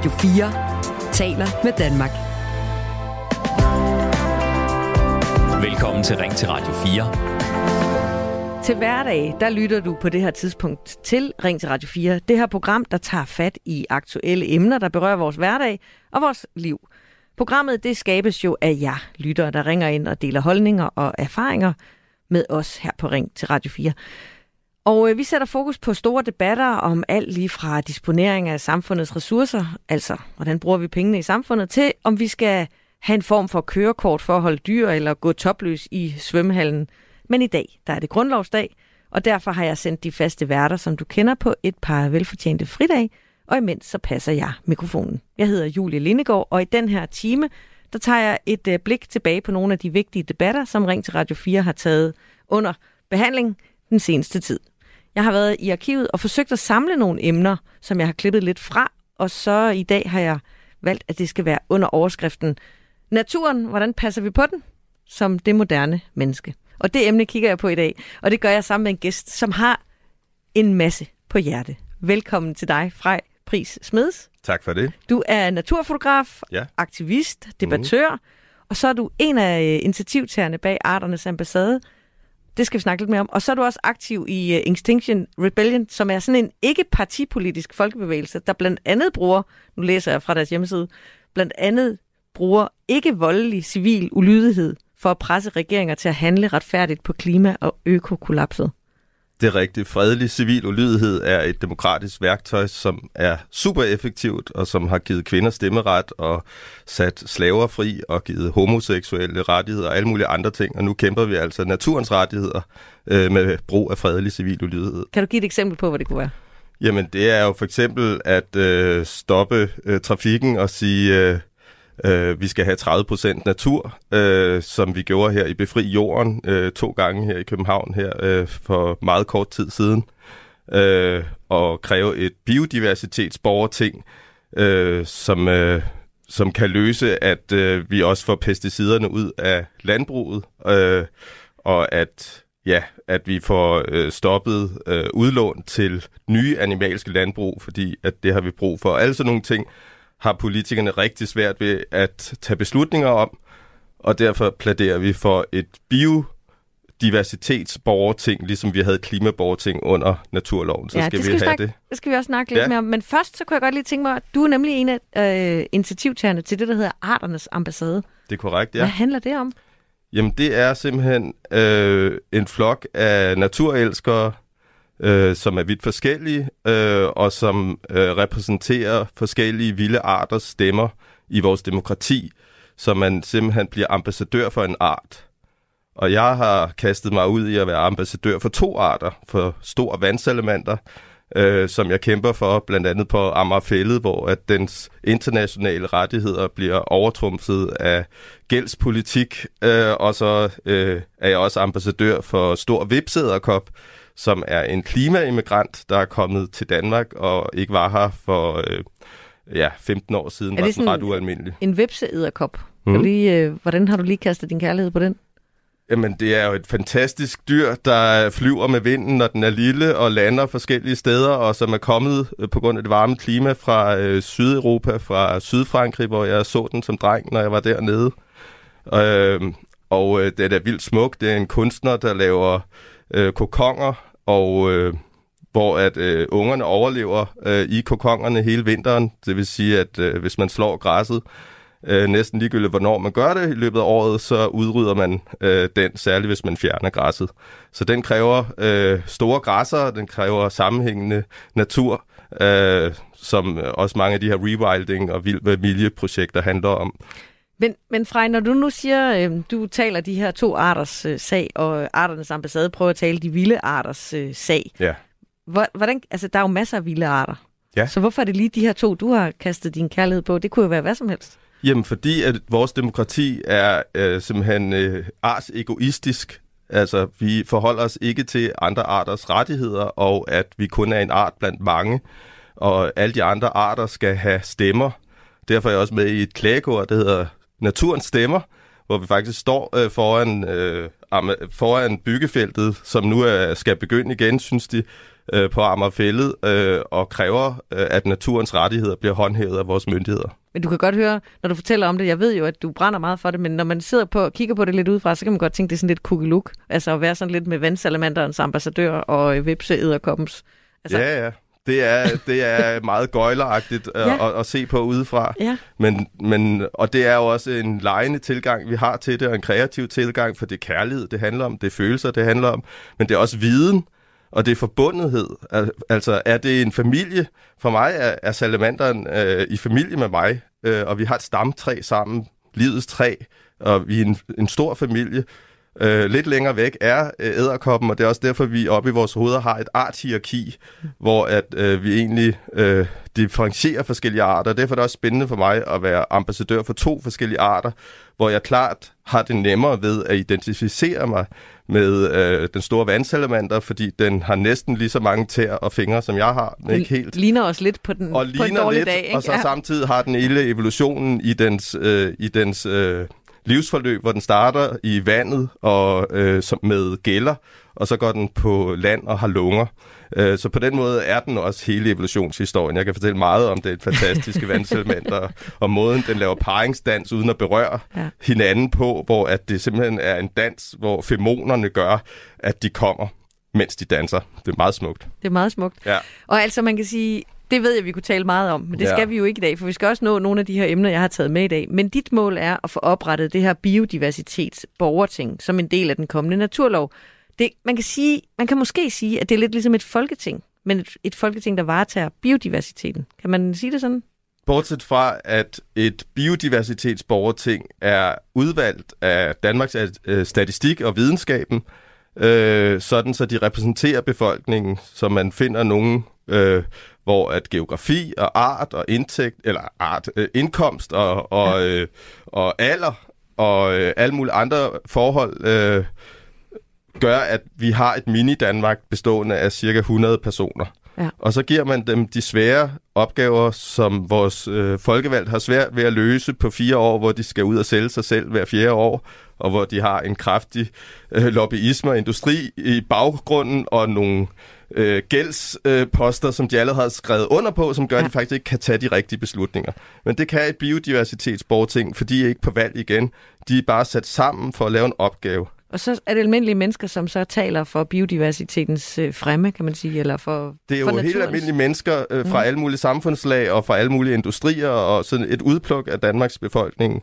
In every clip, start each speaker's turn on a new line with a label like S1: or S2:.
S1: Radio 4 taler med Danmark.
S2: Velkommen til Ring til Radio 4.
S1: Til hverdag, der lytter du på det her tidspunkt til Ring til Radio 4. Det her program, der tager fat i aktuelle emner, der berører vores hverdag og vores liv. Programmet, det skabes jo af jer lyttere, der ringer ind og deler holdninger og erfaringer med os her på Ring til Radio 4. Og øh, vi sætter fokus på store debatter om alt lige fra disponering af samfundets ressourcer, altså hvordan bruger vi pengene i samfundet, til om vi skal have en form for kørekort for at holde dyr eller gå topløs i svømmehallen. Men i dag, der er det grundlovsdag, og derfor har jeg sendt de faste værter, som du kender, på et par velfortjente fridag, og imens så passer jeg mikrofonen. Jeg hedder Julie Lindegård, og i den her time, der tager jeg et øh, blik tilbage på nogle af de vigtige debatter, som Ring til Radio 4 har taget under behandling den seneste tid. Jeg har været i arkivet og forsøgt at samle nogle emner, som jeg har klippet lidt fra, og så i dag har jeg valgt, at det skal være under overskriften Naturen, hvordan passer vi på den? Som det moderne menneske. Og det emne kigger jeg på i dag, og det gør jeg sammen med en gæst, som har en masse på hjerte. Velkommen til dig, Frej Pris Smeds.
S3: Tak for det.
S1: Du er naturfotograf,
S3: Ja.
S1: aktivist, debattør, mm. og så er du en af øh, initiativtagerne bag Arternes Ambassade. Det skal vi snakke lidt mere om. Og så er du også aktiv i uh, Extinction Rebellion, som er sådan en ikke-partipolitisk folkebevægelse, der blandt andet bruger, nu læser jeg fra deres hjemmeside, blandt andet bruger ikke-voldelig civil ulydighed for at presse regeringer til at handle retfærdigt på klima- og økokollapset.
S3: Det er rigtigt. Fredelig civil ulydighed er et demokratisk værktøj, som er super effektivt, og som har givet kvinder stemmeret og sat slaver fri og givet homoseksuelle rettigheder og alle mulige andre ting. Og nu kæmper vi altså naturens rettigheder øh, med brug af fredelig civil ulydighed.
S1: Kan du give et eksempel på, hvad det kunne være?
S3: Jamen det er jo for eksempel at øh, stoppe øh, trafikken og sige, øh, øh, vi skal have 30% natur, øh, som vi gjorde her i Befri Jorden øh, to gange her i København her øh, for meget kort tid siden. Øh, og kræve et biodiversitetsborgerting, øh, som, øh, som kan løse, at øh, vi også får pesticiderne ud af landbruget, øh, og at ja, at vi får øh, stoppet øh, udlån til nye animalske landbrug, fordi at det har vi brug for. Alle sådan nogle ting har politikerne rigtig svært ved at tage beslutninger om, og derfor plæderer vi for et biodiversitetsborgerting, ligesom vi havde klimaborgerting under naturloven. Så
S1: Ja,
S3: skal
S1: det
S3: vi
S1: skal vi
S3: have
S1: snakke-
S3: det.
S1: Det skal vi også snakke lidt
S3: Ja.
S1: mere om. Men først så kunne jeg godt lige tænke mig, at du er nemlig en af øh, initiativtagerne til det, der hedder Arternes Ambassade.
S3: Det er korrekt,
S1: Ja.
S3: ja.
S1: Hvad handler det om?
S3: Jamen, det er simpelthen øh, en flok af naturelskere, øh, som er vidt forskellige, øh, og som øh, repræsenterer forskellige vilde arters stemmer i vores demokrati, så man simpelthen bliver ambassadør for en art. Og jeg har kastet mig ud i at være ambassadør for to arter, for stor vandsalamander, øh, som jeg kæmper for, blandt andet på Amagerfællet, hvor at dens internationale rettigheder bliver overtrumfet af gældspolitik. Øh, og så øh, er jeg også ambassadør for Stor Vipsæderkop, som er en klimaimmigrant, der er kommet til Danmark og ikke var her for øh, ja, 15 år siden,
S1: Er
S3: var
S1: det
S3: ret
S1: sådan-
S3: ualmindelig.
S1: En vepseæderkop. Mm. Lige, øh, hvordan har du lige kastet din kærlighed på den?
S3: Jamen, det er jo et fantastisk dyr, der flyver med vinden, når den er lille, og lander forskellige steder, og som er kommet øh, på grund af det varme klima fra øh, Sydeuropa, fra Sydfrankrig, hvor jeg så den som dreng, når jeg var dernede. Øh, og øh, det er da vildt smuk. Det er en kunstner, der laver øh, kokonger, og øh, hvor at øh, ungerne overlever øh, i kokongerne hele vinteren. Det vil sige, at øh, hvis man slår græsset, øh, næsten ligegyldigt, hvornår man gør det i løbet af året, så udrydder man øh, den, særligt hvis man fjerner græsset. Så den kræver øh, store græsser, den kræver sammenhængende natur, øh, som også mange af de her rewilding og vild med projekter handler om.
S1: Men, men Frej, når du nu siger, øh, du taler de her to arters øh, sag, og Arternes Ambassade prøver at tale de vilde arters øh, sag.
S3: Ja.
S1: Hvor, hvordan, altså, der er jo masser af vilde arter.
S3: Ja.
S1: Så hvorfor er det lige de her to, du har kastet din kærlighed på? Det kunne jo være hvad som helst.
S3: Jamen, fordi at vores demokrati er øh, simpelthen øh, ars egoistisk. Altså, vi forholder os ikke til andre arters rettigheder, og at vi kun er en art blandt mange, og alle de andre arter skal have stemmer. Derfor er jeg også med i et klagekord, der hedder Naturens Stemmer, hvor vi faktisk står øh, foran, øh, foran byggefeltet, som nu er, skal begynde igen, synes de, øh, på Amagerfællet øh, og kræver, øh, at naturens rettigheder bliver håndhævet af vores myndigheder.
S1: Men du kan godt høre, når du fortæller om det, jeg ved jo, at du brænder meget for det, men når man sidder på og kigger på det lidt udefra, så kan man godt tænke, det er sådan lidt kukkeluk. Altså at være sådan lidt med vandsalamanderens ambassadør og øh, vipse
S3: Altså... Ja, ja. Det er, det er meget gøjleragtigt øh, ja. at, at se på udefra.
S1: Ja.
S3: Men, men, og det er jo også en lejende tilgang, vi har til det, og en kreativ tilgang, for det er kærlighed, det handler om, det er følelser, det handler om, men det er også viden, og det er forbundethed. Altså, er det en familie? For mig er, er salamanderen øh, i familie med mig, øh, og vi har et stamtræ sammen, livets træ, og vi er en, en stor familie. Øh, lidt længere væk er øh, æderkoppen, og det er også derfor, vi oppe i vores hoveder har et arthierarki, hvor at øh, vi egentlig øh, differentierer forskellige arter. Derfor er det også spændende for mig at være ambassadør for to forskellige arter, hvor jeg klart har det nemmere ved at identificere mig med øh, den store vandsalamander, fordi den har næsten lige så mange tæer og fingre, som jeg har, men ikke helt.
S1: ligner også lidt på, den,
S3: og
S1: på en dårlig
S3: lidt,
S1: dag. Ikke?
S3: Og så ja. samtidig har den hele evolutionen i dens, øh, i dens øh, livsforløb, hvor den starter i vandet og øh, som med gælder, og så går den på land og har lunger. Øh, så på den måde er den også hele evolutionshistorien. Jeg kan fortælle meget om det fantastiske vandselement, og, og måden, den laver paringsdans uden at berøre ja. hinanden på, hvor at det simpelthen er en dans, hvor femonerne gør, at de kommer mens de danser. Det er meget smukt.
S1: Det er meget smukt.
S3: Ja.
S1: Og altså, man kan sige, det ved jeg, vi kunne tale meget om, men det ja. skal vi jo ikke i dag, for vi skal også nå nogle af de her emner, jeg har taget med i dag. Men dit mål er at få oprettet det her biodiversitetsborgerting som en del af den kommende naturlov. Det, man, kan sige, man kan måske sige, at det er lidt ligesom et folketing, men et, et folketing, der varetager biodiversiteten. Kan man sige det sådan?
S3: Bortset fra, at et biodiversitetsborgerting er udvalgt af Danmarks øh, Statistik og Videnskaben, øh, sådan så de repræsenterer befolkningen, så man finder nogen øh, hvor at geografi og art og indtægt, eller art, øh, indkomst og, og, øh, og alder og øh, alle mulige andre forhold øh, gør, at vi har et mini-Danmark bestående af cirka 100 personer. Ja. Og så giver man dem de svære opgaver, som vores øh, folkevalg har svært ved at løse på fire år, hvor de skal ud og sælge sig selv hver fjerde år, og hvor de har en kraftig øh, lobbyisme og industri i baggrunden, og nogle øh, gældsposter, øh, som de allerede har skrevet under på, som gør, ja. at de faktisk ikke kan tage de rigtige beslutninger. Men det kan et biodiversitetsborting, fordi de er ikke på valg igen. De er bare sat sammen for at lave en opgave.
S1: Og så er det almindelige mennesker, som så taler for biodiversitetens øh, fremme, kan man sige, eller for
S3: Det er jo naturens... helt almindelige mennesker øh, fra mm. alle mulige samfundslag og fra alle mulige industrier, og sådan et udpluk af Danmarks befolkning.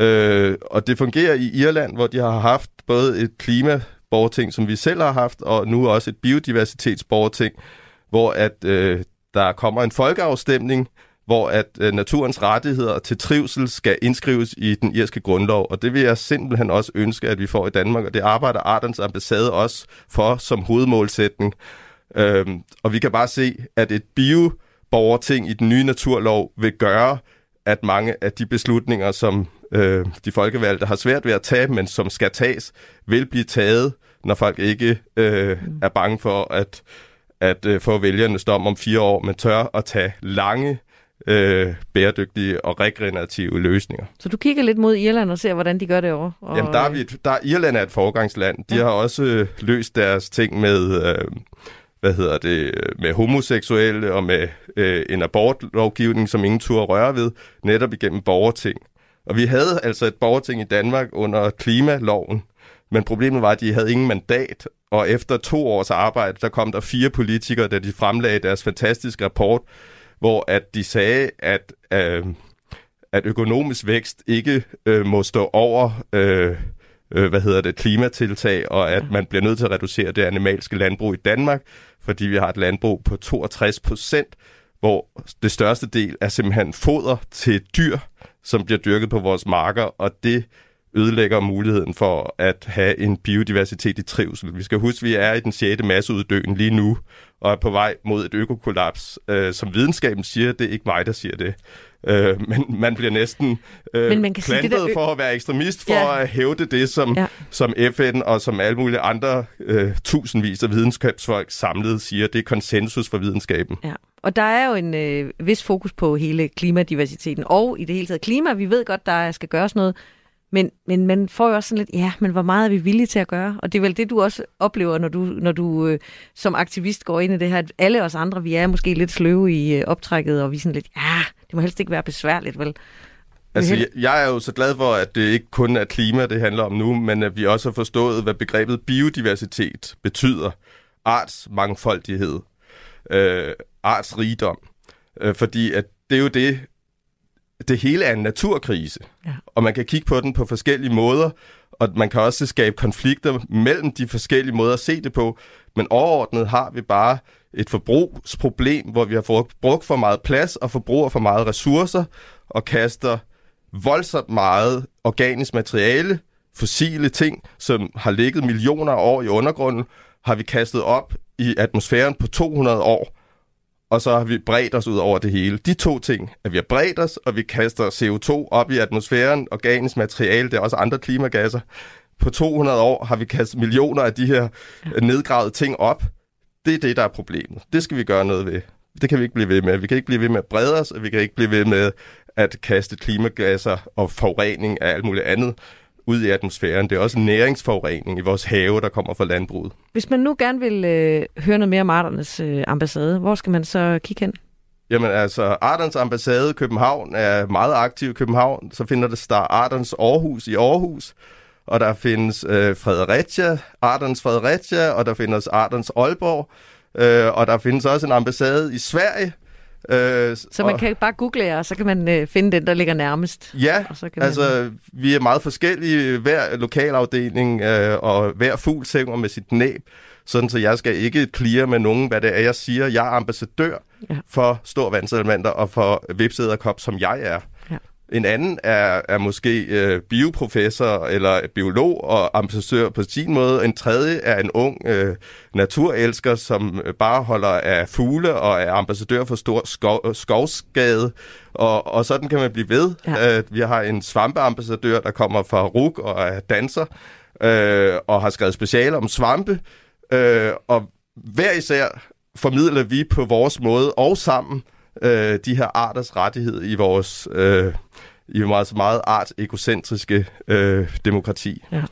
S3: Øh, og det fungerer i Irland, hvor de har haft både et klima borgerting, som vi selv har haft, og nu også et biodiversitetsborgerting, hvor at øh, der kommer en folkeafstemning, hvor at øh, naturens rettigheder til trivsel skal indskrives i den irske grundlov, og det vil jeg simpelthen også ønske, at vi får i Danmark, og det arbejder Artens ambassade også for som hovedmålsætning. Øhm, og vi kan bare se, at et bioborgerting i den nye naturlov vil gøre, at mange af de beslutninger, som øh, de folkevalgte har svært ved at tage, men som skal tages, vil blive taget, når folk ikke øh, mm. er bange for at, at øh, få vælgernes dom om fire år, men tør at tage lange, øh, bæredygtige og regenerative løsninger.
S1: Så du kigger lidt mod Irland og ser, hvordan de gør det over? Og...
S3: Jamen, der er vi, der, Irland er et forgangsland. De ja. har også øh, løst deres ting med... Øh, hvad hedder det, med homoseksuelle og med øh, en abortlovgivning, som ingen turde røre ved, netop igennem borgerting. Og vi havde altså et borgerting i Danmark under klimaloven, men problemet var, at de havde ingen mandat, og efter to års arbejde, der kom der fire politikere, da de fremlagde deres fantastiske rapport, hvor at de sagde, at, øh, at økonomisk vækst ikke øh, må stå over øh, øh, hvad hedder det, klimatiltag, og at man bliver nødt til at reducere det animalske landbrug i Danmark, fordi vi har et landbrug på 62 procent, hvor det største del er simpelthen foder til dyr, som bliver dyrket på vores marker, og det ødelægger muligheden for at have en biodiversitet i trivsel. Vi skal huske, at vi er i den 6. masseuddøen lige nu, og er på vej mod et økokollaps. Øh, som videnskaben siger, det er ikke mig, der siger det. Øh, men man bliver næsten øh, men man kan plantet sige, det der... for at være ekstremist, for ja. at hævde det, som, ja. som FN og som alle mulige andre øh, tusindvis af videnskabsfolk samlet siger. Det er konsensus for videnskaben.
S1: Ja. Og der er jo en øh, vis fokus på hele klimadiversiteten og i det hele taget klima. Vi ved godt, der skal gøres noget. Men, men man får jo også sådan lidt, ja, men hvor meget er vi villige til at gøre? Og det er vel det, du også oplever, når du, når du øh, som aktivist går ind i det her, at alle os andre, vi er måske lidt sløve i øh, optrækket, og vi er sådan lidt, ja, det må helst ikke være besværligt, vel?
S3: Altså, jeg, jeg er jo så glad for, at det ikke kun er klima, det handler om nu, men at vi også har forstået, hvad begrebet biodiversitet betyder. Artsmangfoldighed, øh, artsrigdom. Øh, fordi at det er jo det, det hele er en naturkrise. Ja. Og man kan kigge på den på forskellige måder, og man kan også skabe konflikter mellem de forskellige måder at se det på. Men overordnet har vi bare et forbrugsproblem, hvor vi har brugt for meget plads og forbruger for meget ressourcer og kaster voldsomt meget organisk materiale, fossile ting, som har ligget millioner af år i undergrunden, har vi kastet op i atmosfæren på 200 år og så har vi bredt os ud over det hele. De to ting, at vi har bredt os, og vi kaster CO2 op i atmosfæren, organisk materiale, det er også andre klimagasser. På 200 år har vi kastet millioner af de her nedgravede ting op. Det er det, der er problemet. Det skal vi gøre noget ved. Det kan vi ikke blive ved med. Vi kan ikke blive ved med at brede os, og vi kan ikke blive ved med at kaste klimagasser og forurening af alt muligt andet ud i atmosfæren. Det er også næringsforurening i vores have, der kommer fra landbruget.
S1: Hvis man nu gerne vil øh, høre noget mere om Arternes øh, ambassade, hvor skal man så kigge hen?
S3: Jamen altså, Arternes ambassade i København er meget aktiv i København. Så finder det der Arternes Aarhus i Aarhus. Og der findes øh, Fredericia, Arternes Fredericia, og der findes Arternes Aalborg. Øh, og der findes også en ambassade i Sverige,
S1: Øh, så man og, kan bare google jer, og så kan man øh, finde den, der ligger nærmest.
S3: Ja, og så kan altså man... vi er meget forskellige, hver lokalafdeling øh, og hver fugl sænger med sit næb, sådan så jeg skal ikke clear med nogen, hvad det er, jeg siger. Jeg er ambassadør ja. for storvandselementer og for vipsæderkop, som jeg er. En anden er, er måske øh, bioprofessor eller biolog og ambassadør på sin måde. En tredje er en ung øh, naturelsker, som bare holder af fugle og er ambassadør for stor skov, skovskade. Og, og sådan kan man blive ved. Ja. Øh, vi har en svampeambassadør, der kommer fra RUK og er danser øh, og har skrevet speciale om svampe. Øh, og hver især formidler vi på vores måde og sammen øh, de her arters rettighed i vores øh, i altså meget, meget art-egocentriske øh, demokrati. Ja.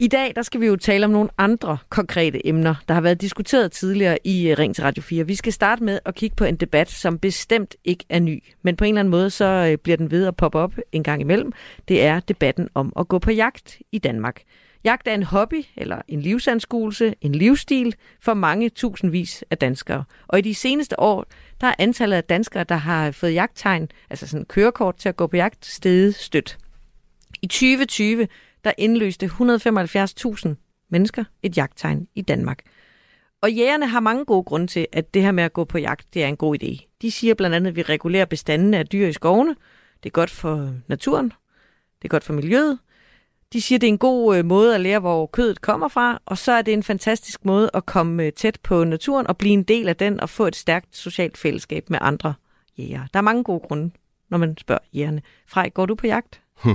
S1: I dag der skal vi jo tale om nogle andre konkrete emner, der har været diskuteret tidligere i øh, Ring til Radio 4. Vi skal starte med at kigge på en debat, som bestemt ikke er ny, men på en eller anden måde så øh, bliver den ved at poppe op en gang imellem. Det er debatten om at gå på jagt i Danmark. Jagt er en hobby eller en livsanskuelse, en livsstil for mange tusindvis af danskere. Og i de seneste år, der er antallet af danskere, der har fået jagttegn, altså sådan kørekort til at gå på jagt, steget stødt. I 2020, der indløste 175.000 mennesker et jagttegn i Danmark. Og jægerne har mange gode grunde til, at det her med at gå på jagt, det er en god idé. De siger blandt andet, at vi regulerer bestanden af dyr i skovene. Det er godt for naturen. Det er godt for miljøet. De siger, det er en god øh, måde at lære, hvor kødet kommer fra, og så er det en fantastisk måde at komme øh, tæt på naturen og blive en del af den og få et stærkt socialt fællesskab med andre jæger. Der er mange gode grunde, når man spørger jægerne. Frej, går du på jagt?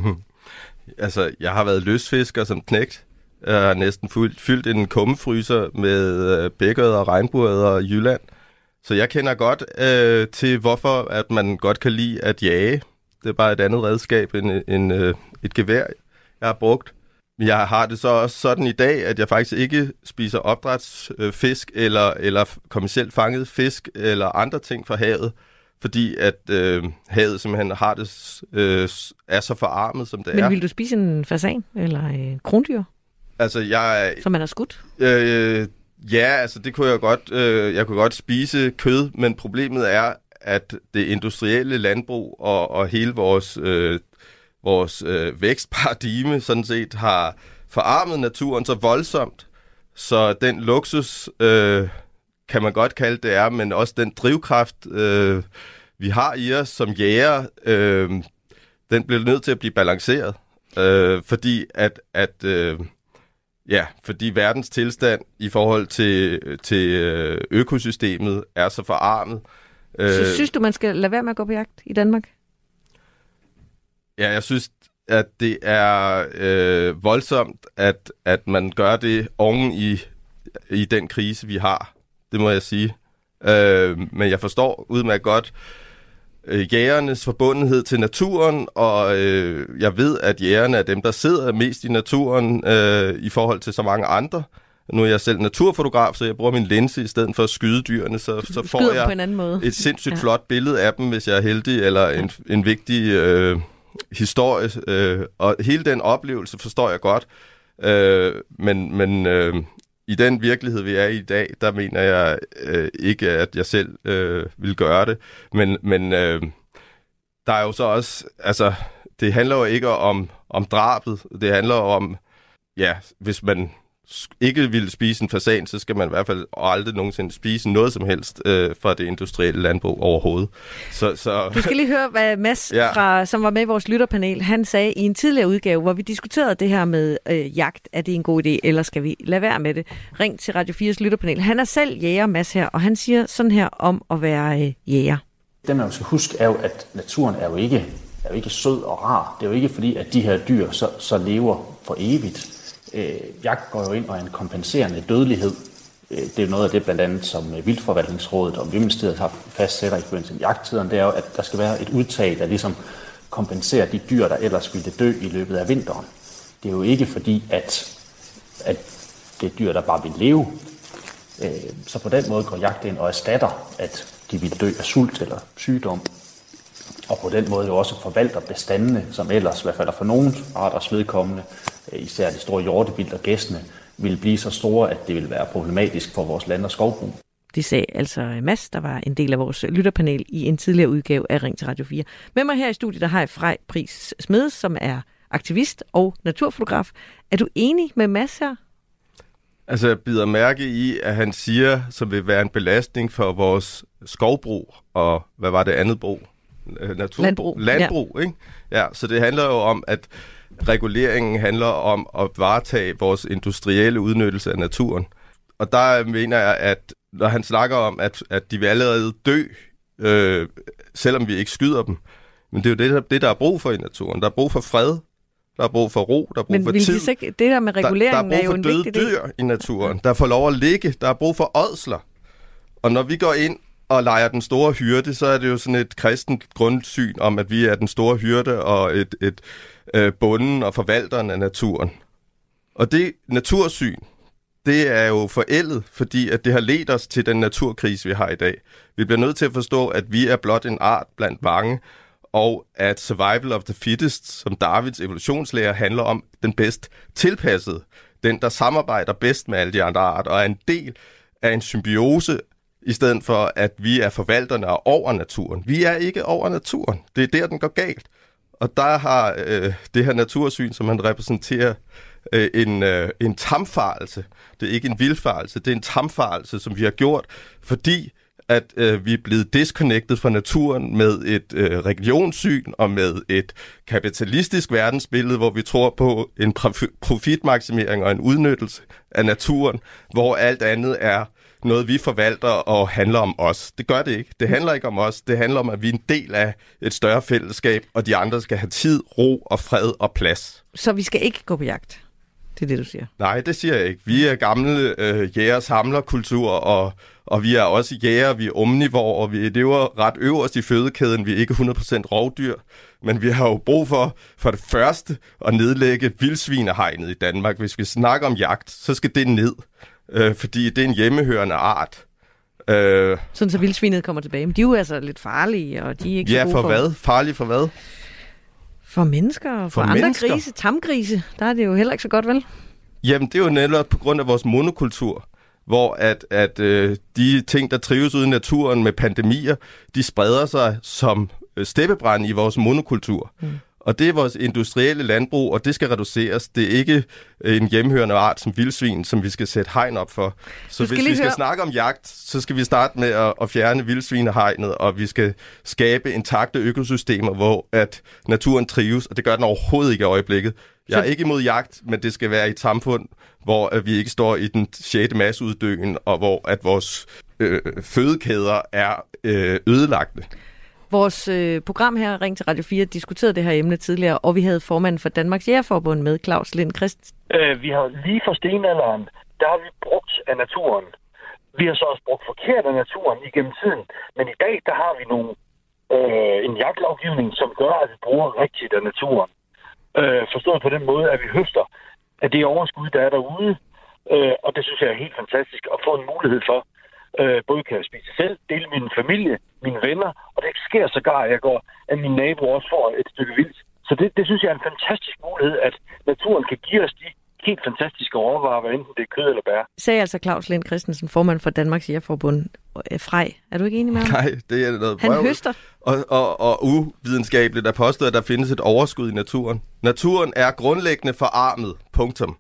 S3: altså, jeg har været løsfisker som knægt. Jeg har næsten fyldt, fyldt en kummefryser med øh, og regnbuer i Jylland. Så jeg kender godt øh, til, hvorfor at man godt kan lide at jage. Det er bare et andet redskab end, øh, end øh, et gevær jeg har brugt. Men jeg har det så også sådan i dag, at jeg faktisk ikke spiser opdrætsfisk eller, eller kommercielt fanget fisk eller andre ting fra havet, fordi at øh, havet simpelthen har det, øh, er så forarmet, som det
S1: Men
S3: er.
S1: Men vil du spise en fasan eller en krondyr?
S3: Altså, jeg...
S1: Som man har skudt?
S3: Øh, ja, altså det kunne jeg godt. Øh, jeg kunne godt spise kød, men problemet er, at det industrielle landbrug og, og hele vores øh, vores øh, vækstparadigme sådan set har forarmet naturen så voldsomt, så den luksus, øh, kan man godt kalde det er, men også den drivkraft, øh, vi har i os som jæger, øh, den bliver nødt til at blive balanceret, øh, fordi at, at øh, ja, fordi verdens tilstand i forhold til, til øh, økosystemet er så forarmet.
S1: Så synes du, man skal lade være med at gå på jagt i Danmark?
S3: Ja, jeg synes, at det er øh, voldsomt, at, at man gør det oven i, i den krise, vi har. Det må jeg sige. Øh, men jeg forstår udmærket godt, øh, jægernes forbundenhed til naturen, og øh, jeg ved, at jægerne er dem, der sidder mest i naturen øh, i forhold til så mange andre. Nu er jeg selv naturfotograf, så jeg bruger min linse i stedet for at skyde dyrene, så, så får jeg
S1: på en anden måde.
S3: et sindssygt ja. flot billede af dem, hvis jeg er heldig, eller en, en vigtig øh, historie. Øh, og hele den oplevelse forstår jeg godt. Øh, men men øh, i den virkelighed, vi er i i dag, der mener jeg øh, ikke, at jeg selv øh, vil gøre det. Men, men øh, der er jo så også, altså, det handler jo ikke om, om drabet. Det handler om, ja, hvis man ikke vil spise en fasan, så skal man i hvert fald aldrig nogensinde spise noget som helst øh, fra det industrielle landbrug overhovedet. Så, så...
S1: Du skal lige høre, hvad Mads, ja. fra, som var med i vores lytterpanel, han sagde i en tidligere udgave, hvor vi diskuterede det her med øh, jagt. Er det en god idé, eller skal vi lade være med det? Ring til Radio 4's lytterpanel. Han er selv jæger, Mads her, og han siger sådan her om at være øh, jæger.
S4: Det man skal huske er jo, at naturen er jo ikke, er jo ikke sød og rar. Det er jo ikke fordi, at de her dyr så, så lever for evigt øh, jagt går jo ind og er en kompenserende dødelighed. Øh, det er noget af det, blandt andet, som øh, Vildforvaltningsrådet og Miljøministeriet har fastsætter i forbindelse med jagttiderne, det er jo, at der skal være et udtag, der ligesom kompenserer de dyr, der ellers ville dø i løbet af vinteren. Det er jo ikke fordi, at, at det er dyr, der bare vil leve. Øh, så på den måde går jagt ind og erstatter, at de vil dø af sult eller sygdom. Og på den måde jo også forvalter bestandene, som ellers, i hvert fald for nogle arters vedkommende, især de store hjortebild og gæstene, vil blive så store, at det vil være problematisk for vores land- og skovbrug.
S1: Det sagde altså Mads, der var en del af vores lytterpanel i en tidligere udgave af Ring til Radio 4. Med mig her i studiet, der har jeg Frej Pris Smedes, som er aktivist og naturfotograf. Er du enig med Mads her?
S3: Altså, jeg bider mærke i, at han siger, som vil være en belastning for vores skovbrug, og hvad var det andet brug?
S1: Naturbrug. Landbrug.
S3: Landbrug, ja. ikke? Ja, så det handler jo om, at reguleringen handler om at varetage vores industrielle udnyttelse af naturen. Og der mener jeg, at når han snakker om, at, at de vil allerede dø, øh, selvom vi ikke skyder dem, men det er jo det, det, der er brug for i naturen. Der er brug for fred, der er brug for ro, der er brug
S1: men
S3: for tid.
S1: Ikke, det der med reguleringen
S3: der, der er,
S1: er jo
S3: en vigtig
S1: del.
S3: Der er brug for døde dyr i naturen, der får lov at ligge. Der er brug for ådsler. Og når vi går ind og leger den store hyrde, så er det jo sådan et kristent grundsyn om, at vi er den store hyrde og et, et øh, bunden og forvalteren af naturen. Og det natursyn, det er jo forældet, fordi at det har ledt os til den naturkrise, vi har i dag. Vi bliver nødt til at forstå, at vi er blot en art blandt mange, og at survival of the fittest, som Darwins evolutionslærer, handler om den bedst tilpassede. Den, der samarbejder bedst med alle de andre arter, og er en del af en symbiose i stedet for at vi er forvalterne og over naturen. Vi er ikke over naturen. Det er der, den går galt. Og der har øh, det her natursyn, som han repræsenterer, øh, en, øh, en tamfarelse. Det er ikke en vildfarelse, det er en tamfarelse, som vi har gjort, fordi at øh, vi er blevet disconnected fra naturen med et øh, regionssyn og med et kapitalistisk verdensbillede, hvor vi tror på en profitmaksimering og en udnyttelse af naturen, hvor alt andet er noget, vi forvalter og handler om os. Det gør det ikke. Det handler ikke om os. Det handler om, at vi er en del af et større fællesskab, og de andre skal have tid, ro og fred og plads.
S1: Så vi skal ikke gå på jagt? Det er det, du siger?
S3: Nej, det siger jeg ikke. Vi er gamle øh, jæger-samlerkultur, og, og vi er også jæger, vi er omnivore, og vi lever ret øverst i fødekæden. Vi er ikke 100% rovdyr, men vi har jo brug for, for det første, at nedlægge vildsvinehegnet i Danmark. Hvis vi snakker om jagt, så skal det ned øh, fordi det er en hjemmehørende art.
S1: Øh, Sådan så vildsvinet kommer tilbage. Men de er jo altså lidt farlige, og de er ikke
S3: ja,
S1: så
S3: for, for hvad? Farlige for hvad?
S1: For mennesker og for, for andre mennesker. grise. Tamgrise, der er det jo heller ikke så godt, vel?
S3: Jamen, det er jo netop på grund af vores monokultur, hvor at, at øh, de ting, der trives ude i naturen med pandemier, de spreder sig som øh, steppebrand i vores monokultur. Mm. Og det er vores industrielle landbrug, og det skal reduceres. Det er ikke øh, en hjemhørende art som vildsvin, som vi skal sætte hegn op for. Så hvis vi skal høre... snakke om jagt, så skal vi starte med at, at fjerne vildsvinehegnet, og vi skal skabe intakte økosystemer, hvor at naturen trives, og det gør den overhovedet ikke i øjeblikket. Jeg er ikke imod jagt, men det skal være i et samfund, hvor at vi ikke står i den 6. masseuddøen, og hvor at vores øh, fødekæder er øh, ødelagte.
S1: Vores øh, program her, Ring til Radio 4, diskuterede det her emne tidligere, og vi havde formanden for Danmarks Jægerforbund med, Claus Lind Christ.
S5: Øh, vi har lige fra stenalderen, der har vi brugt af naturen. Vi har så også brugt forkert af naturen igennem tiden, men i dag, der har vi nogle øh, en jagtlovgivning, som gør, at vi bruger rigtigt af naturen. Øh, forstået på den måde, at vi høster af det overskud, der er derude. Øh, og det synes jeg er helt fantastisk at få en mulighed for. Øh, både kan jeg spise selv, dele min familie, mine venner, og det sker sågar, at jeg går, at min nabo også får et stykke vildt. Så det, det synes jeg er en fantastisk mulighed, at naturen kan give os de helt fantastiske råvarer, hvad enten det er kød eller bær.
S1: Sagde altså Claus Lind Christensen, formand for Danmarks Jægerforbund. Øh, Frej, er du ikke enig med ham?
S3: Nej, det er noget
S1: Han
S3: vrøvl.
S1: høster.
S3: Og, og, og uvidenskabeligt er påstået, at der findes et overskud i naturen. Naturen er grundlæggende forarmet. Punktum.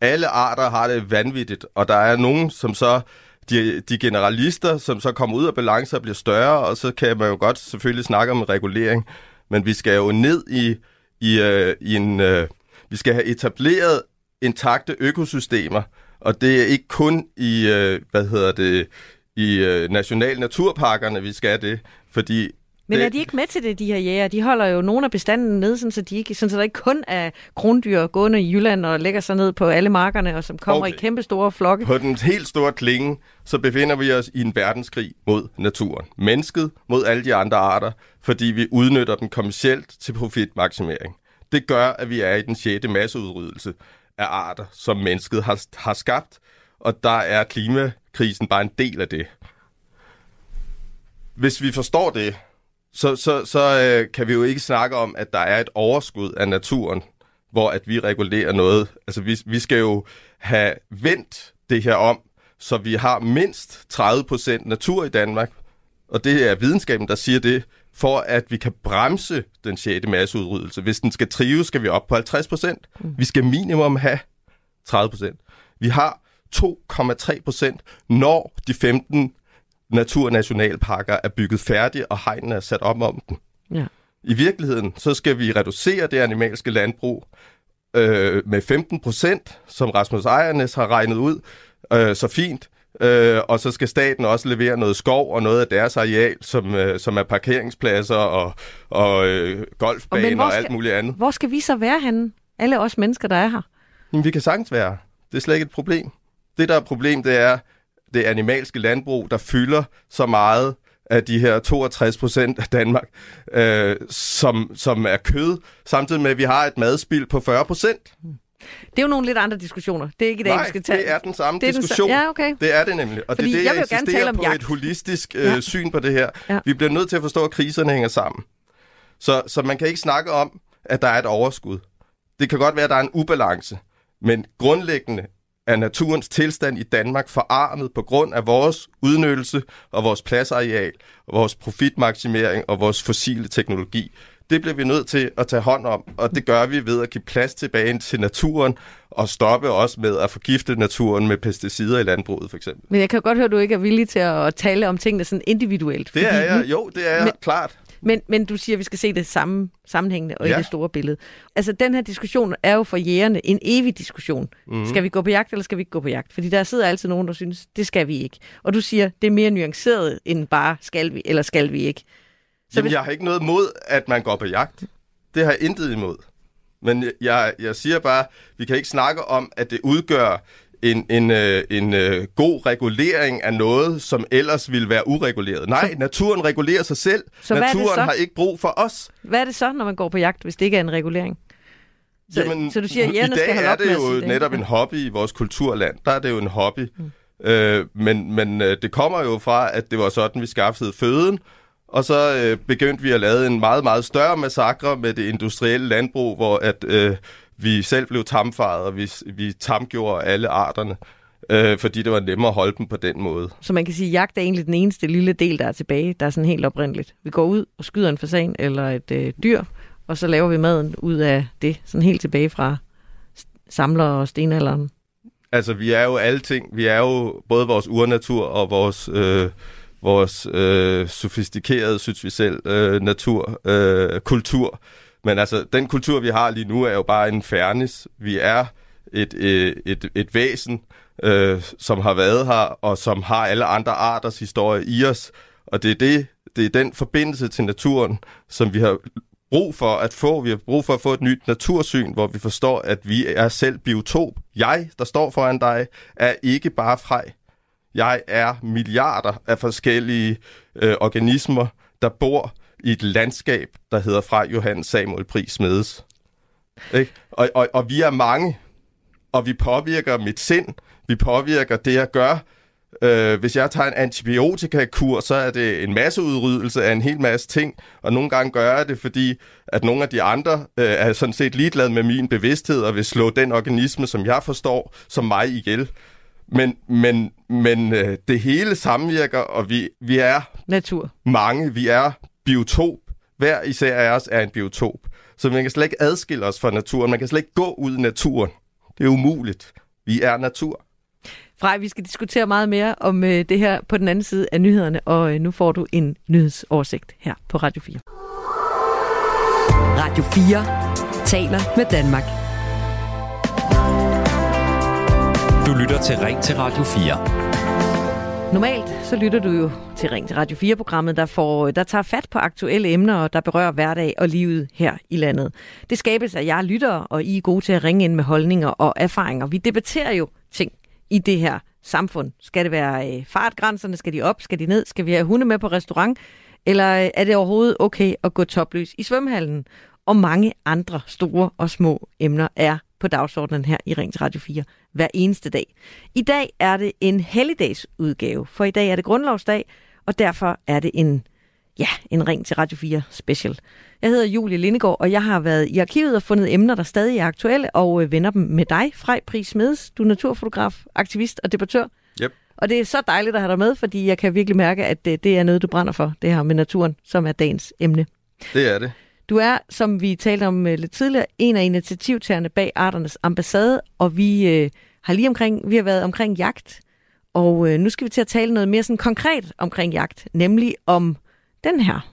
S3: Alle arter har det vanvittigt, og der er nogen, som så de, de generalister, som så kommer ud af balance og bliver større, og så kan man jo godt selvfølgelig snakke om regulering, men vi skal jo ned i, i, øh, i en... Øh, vi skal have etableret intakte økosystemer, og det er ikke kun i, øh, hvad hedder det, i øh, national naturparkerne, vi skal det, fordi
S1: men
S3: det,
S1: er de ikke med til det, de her jæger? De holder jo nogle af bestanden nede, sådan, så, de ikke, sådan, så der ikke kun er krondyr gående i Jylland og lægger sig ned på alle markerne, og som kommer okay. I kæmpe store flokke.
S3: På den helt store klinge, så befinder vi os i en verdenskrig mod naturen. Mennesket mod alle de andre arter, fordi vi udnytter dem kommercielt til profitmaksimering. Det gør, at vi er i den sjette masseudryddelse af arter, som mennesket har, har skabt, og der er klimakrisen bare en del af det. Hvis vi forstår det, så, så, så øh, kan vi jo ikke snakke om, at der er et overskud af naturen, hvor at vi regulerer noget. Altså, vi, vi skal jo have vendt det her om, så vi har mindst 30% natur i Danmark, og det er videnskaben, der siger det, for at vi kan bremse den sjette masseudryddelse. Hvis den skal trives, skal vi op på 50%. Mm. Vi skal minimum have 30%. Vi har 2,3%, når de 15 naturnationalparker er bygget færdige, og hegnene er sat op om den.
S1: Ja.
S3: I virkeligheden, så skal vi reducere det animalske landbrug øh, med 15 procent, som Rasmus Ejernes har regnet ud øh, så fint. Øh, og så skal staten også levere noget skov og noget af deres areal, som, øh, som er parkeringspladser og, og øh, golfbaner
S1: Og
S3: og,
S1: skal-
S3: alt muligt andet.
S1: Hvor skal vi så være henne? Alle os mennesker, der er her.
S3: Jamen, vi kan sagtens være. Det er slet ikke et problem. Det, der er et problem, det er det animalske landbrug, der fylder så meget af de her 62 procent af Danmark, øh, som, som er kød, samtidig med, at vi har et madspild på 40 procent.
S1: Det er jo nogle lidt andre diskussioner. Det er ikke i dag,
S3: Nej,
S1: vi skal tage.
S3: det er den samme
S1: Det er den sa-
S3: diskussion.
S1: Ja, okay.
S3: Det er det nemlig. Og
S1: Fordi
S3: det er det,
S1: jeg
S3: jeg,
S1: jo gerne
S3: insisterer
S1: tale om
S3: på
S1: jagt.
S3: et holistisk øh,
S1: Ja.
S3: syn på det her.
S1: Ja.
S3: Vi bliver nødt til at forstå, at kriserne hænger sammen. Så, så man kan ikke snakke om, at der er et overskud. Det kan godt være, at der er en ubalance. Men grundlæggende er naturens tilstand i Danmark forarmet på grund af vores udnyttelse og vores pladsareal, og vores profitmaksimering og vores fossile teknologi. Det bliver vi nødt til at tage hånd om, og det gør vi ved at give plads tilbage til naturen og stoppe også med at forgifte naturen med pesticider i landbruget for eksempel.
S1: Men jeg kan godt høre, at du ikke er villig til at tale om tingene sådan individuelt.
S3: Det er
S1: fordi
S3: jeg,
S1: nu-
S3: jo, det er jeg,
S1: Men-
S3: klart.
S1: Men, men du siger, at vi skal se det samme sammenhængende og ja. i det store billede. Altså, den her diskussion er jo for jægerne en evig diskussion. Mm. Skal vi gå på jagt, eller skal vi ikke gå på jagt? Fordi der sidder altid nogen, der synes, det skal vi ikke. Og du siger, det er mere nuanceret end bare, skal vi eller skal vi ikke? Så
S3: Jamen,
S1: hvis-
S3: jeg har ikke noget imod, at man går på jagt. Det har jeg intet imod. Men jeg, jeg siger bare, vi kan ikke snakke om, at det udgør en, en, øh, en øh, god regulering af noget, som ellers ville være ureguleret. Nej, naturen regulerer sig selv.
S1: Så
S3: naturen
S1: så?
S3: har ikke brug for os.
S1: Hvad er det så, når man går på jagt, hvis det ikke er en regulering? Så, så du siger, at
S3: i dag
S1: skal holde
S3: er det jo
S1: det?
S3: netop en hobby i vores kulturland. Der er det jo en hobby. Mm. Øh, men men øh, det kommer jo fra, at det var sådan, vi skaffede føden, og så øh, begyndte vi at lave en meget, meget større massakre med det industrielle landbrug, hvor at øh, vi selv blev tamfaret, og vi, vi tamgjorde alle arterne, øh, fordi det var nemmere at holde dem på den måde.
S1: Så man kan sige, at jagt er egentlig den eneste lille del, der er tilbage, der er sådan helt oprindeligt. Vi går ud og skyder en fasan eller et øh, dyr, og så laver vi maden ud af det, sådan helt tilbage fra samler og stenalderen.
S3: Altså, vi er jo alle ting. Vi er jo både vores urnatur og vores, øh, vores øh, sofistikerede, synes vi selv, øh, natur, øh, kultur. Men altså, den kultur, vi har lige nu, er jo bare en fernis. Vi er et, øh, et, et væsen, øh, som har været her, og som har alle andre arters historie i os. Og det er, det, det er den forbindelse til naturen, som vi har brug for at få. Vi har brug for at få et nyt natursyn, hvor vi forstår, at vi er selv biotop. Jeg, der står foran dig, er ikke bare frej. Jeg er milliarder af forskellige øh, organismer, der bor i et landskab, der hedder fra Johannes Samuel Pris Smedes. Ikke? Og, og, og vi er mange, og vi påvirker mit sind, vi påvirker det, jeg gør. Øh, hvis jeg tager en antibiotikakur, så er det en masseudryddelse af en hel masse ting, og nogle gange gør jeg det, fordi at nogle af de andre øh, er sådan set ligeglade med min bevidsthed og vil slå den organisme, som jeg forstår, som mig ihjel. Men, men, men øh, det hele samvirker, og vi, vi er
S1: Natur.
S3: mange, vi er biotop. Hver især af os er en biotop. Så man kan slet ikke adskille os fra naturen. Man kan slet ikke gå ud i naturen. Det er umuligt. Vi er natur.
S1: Frej, vi skal diskutere meget mere om øh, det her på den anden side af nyhederne, og øh, nu får du en nyhedsoversigt her på Radio 4.
S6: Radio 4 taler med Danmark.
S2: Du lytter til Ring til Radio 4.
S1: Normalt så lytter du jo til Ring til Radio 4-programmet, der, får, der tager fat på aktuelle emner, og der berører hverdag og livet her i landet. Det skabes af jer lyttere, og I er gode til at ringe ind med holdninger og erfaringer. Vi debatterer jo ting i det her samfund. Skal det være øh, fartgrænserne? Skal de op? Skal de ned? Skal vi have hunde med på restaurant? Eller øh, er det overhovedet okay at gå topløs i svømmehallen? Og mange andre store og små emner er på dagsordenen her i Ring til Radio 4 hver eneste dag. I dag er det en helligdagsudgave, for i dag er det grundlovsdag, og derfor er det en, ja, en Ring til Radio 4 special. Jeg hedder Julie Lindegård, og jeg har været i arkivet og fundet emner, der stadig er aktuelle, og øh, vender dem med dig, Frej Pris Smedes. Du er naturfotograf, aktivist og debattør.
S3: Yep.
S1: Og det er så dejligt at have dig med, fordi jeg kan virkelig mærke, at det, det er noget, du brænder for, det her med naturen, som er dagens emne.
S3: Det er det.
S1: Du er, som vi talte om uh, lidt tidligere, en af initiativtagerne bag Arternes Ambassade, og vi uh, har lige omkring, vi har været omkring jagt, og uh, nu skal vi til at tale noget mere sådan konkret omkring jagt, nemlig om den her.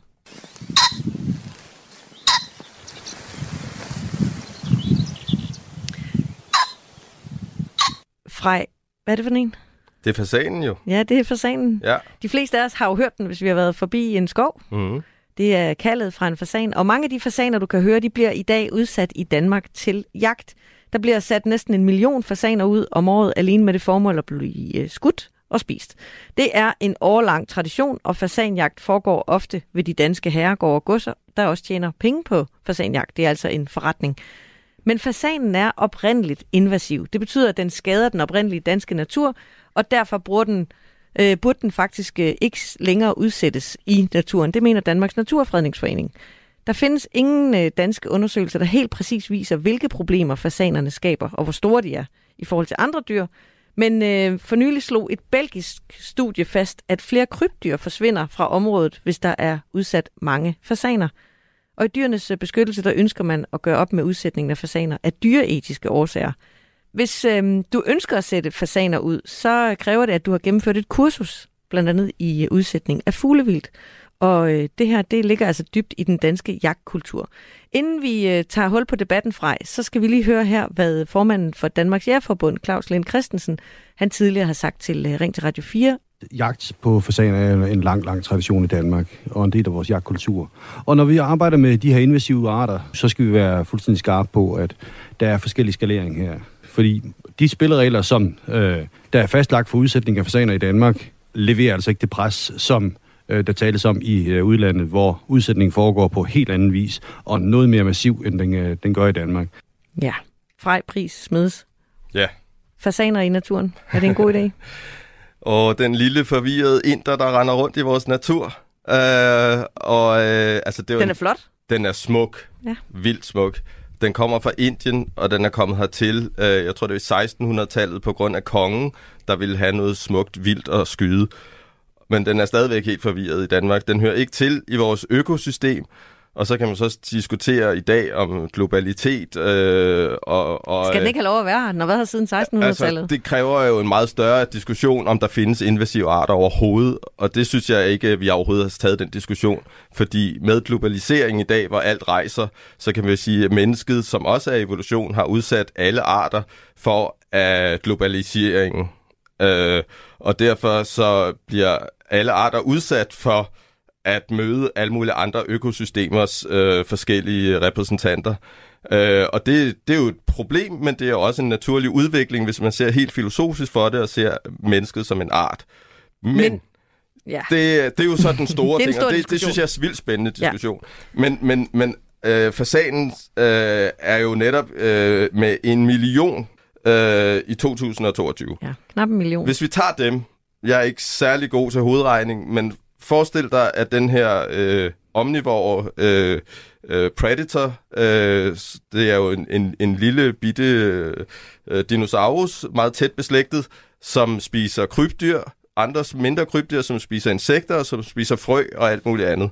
S1: Frej, hvad er det for en?
S3: Det er fasanen jo.
S1: Ja, det er fasanen.
S3: Ja.
S1: De fleste af os har jo hørt den, hvis vi har været forbi en skov.
S3: Mm-hmm.
S1: Det er kaldet fra en fasan, og mange af de fasaner, du kan høre, de bliver i dag udsat i Danmark til jagt. Der bliver sat næsten en million fasaner ud om året alene med det formål at blive øh, skudt og spist. Det er en årlang tradition, og fasanjagt foregår ofte ved de danske herregårde og godser, der også tjener penge på fasanjagt. Det er altså en forretning. Men fasanen er oprindeligt invasiv. Det betyder, at den skader den oprindelige danske natur, og derfor bruger den øh, burde den faktisk øh, ikke længere udsættes i naturen. Det mener Danmarks Naturfredningsforening. Der findes ingen øh, danske undersøgelser, der helt præcis viser, hvilke problemer fasanerne skaber, og hvor store de er i forhold til andre dyr. Men øh, for nylig slog et belgisk studie fast, at flere krybdyr forsvinder fra området, hvis der er udsat mange fasaner. Og i dyrenes øh, beskyttelse, der ønsker man at gøre op med udsætningen af fasaner af dyreetiske årsager. Hvis øhm, du ønsker at sætte fasaner ud, så kræver det, at du har gennemført et kursus, blandt andet i øh, udsætning af fuglevildt. Og øh, det her, det ligger altså dybt i den danske jagtkultur. Inden vi øh, tager hul på debatten fra, så skal vi lige høre her, hvad formanden for Danmarks Jægerforbund, Claus Lind Christensen, han tidligere har sagt til øh, Ring til Radio 4.
S7: Jagt på fasaner er en lang, lang tradition i Danmark, og en del af vores jagtkultur. Og når vi arbejder med de her invasive arter, så skal vi være fuldstændig skarpe på, at der er forskellige skalering her. Fordi de spilleregler, som øh, der er fastlagt for udsætning af fasaner i Danmark, leverer altså ikke det pres, som øh, der tales om i øh, udlandet, hvor udsætningen foregår på helt anden vis, og noget mere massiv, end den, øh, den gør i Danmark.
S1: Ja, Frej Pris Smedes.
S3: Ja.
S1: Fasaner i naturen. Er det en god idé?
S3: Og den lille forvirrede inder, der render rundt i vores natur. Øh, og, øh, altså, det er
S1: Den er
S3: en,
S1: flot.
S3: den er smuk.
S1: Ja.
S3: Vildt smuk. Den kommer fra Indien, og den er kommet hertil, øh, jeg tror det er i 1600-tallet, på grund af kongen, der ville have noget smukt, vildt at skyde. Men den er stadigvæk helt forvirret i Danmark. Den hører ikke til i vores økosystem, og så kan man så diskutere i dag om globalitet. Øh, og, og,
S1: Skal den ikke have lov at være? Den har været her siden 1600-tallet.
S3: Altså, det kræver jo en meget større diskussion, om der findes invasive arter overhovedet, og det synes jeg ikke, vi overhovedet har taget den diskussion, fordi med globalisering i dag, hvor alt rejser, så kan vi jo sige, at mennesket, som også er evolution, har udsat alle arter for af globaliseringen. Øh, og derfor så bliver alle arter udsat for at møde alle mulige andre økosystemers øh, forskellige repræsentanter. Øh, og det, det er jo et problem, men det er også en naturlig udvikling, hvis man ser helt filosofisk for det og ser mennesket som en art. Men,
S1: Men- Ja.
S3: Det, det er jo så den store ting,
S1: stor
S3: og det, det synes jeg er en vildt spændende diskussion. Ja. Men, men, men øh, fasanen øh, er jo netop øh, med en million øh, i 2022.
S1: Ja, knap en million.
S3: Hvis vi tager dem, jeg er ikke særlig god til hovedregning, men forestil dig, at den her øh, omnivore øh, øh, predator, øh, det er jo en, en, en lille bitte øh, dinosaurus, meget tæt beslægtet, som spiser krybdyr, andre mindre krybdyr, som spiser insekter, som spiser frø og alt muligt andet.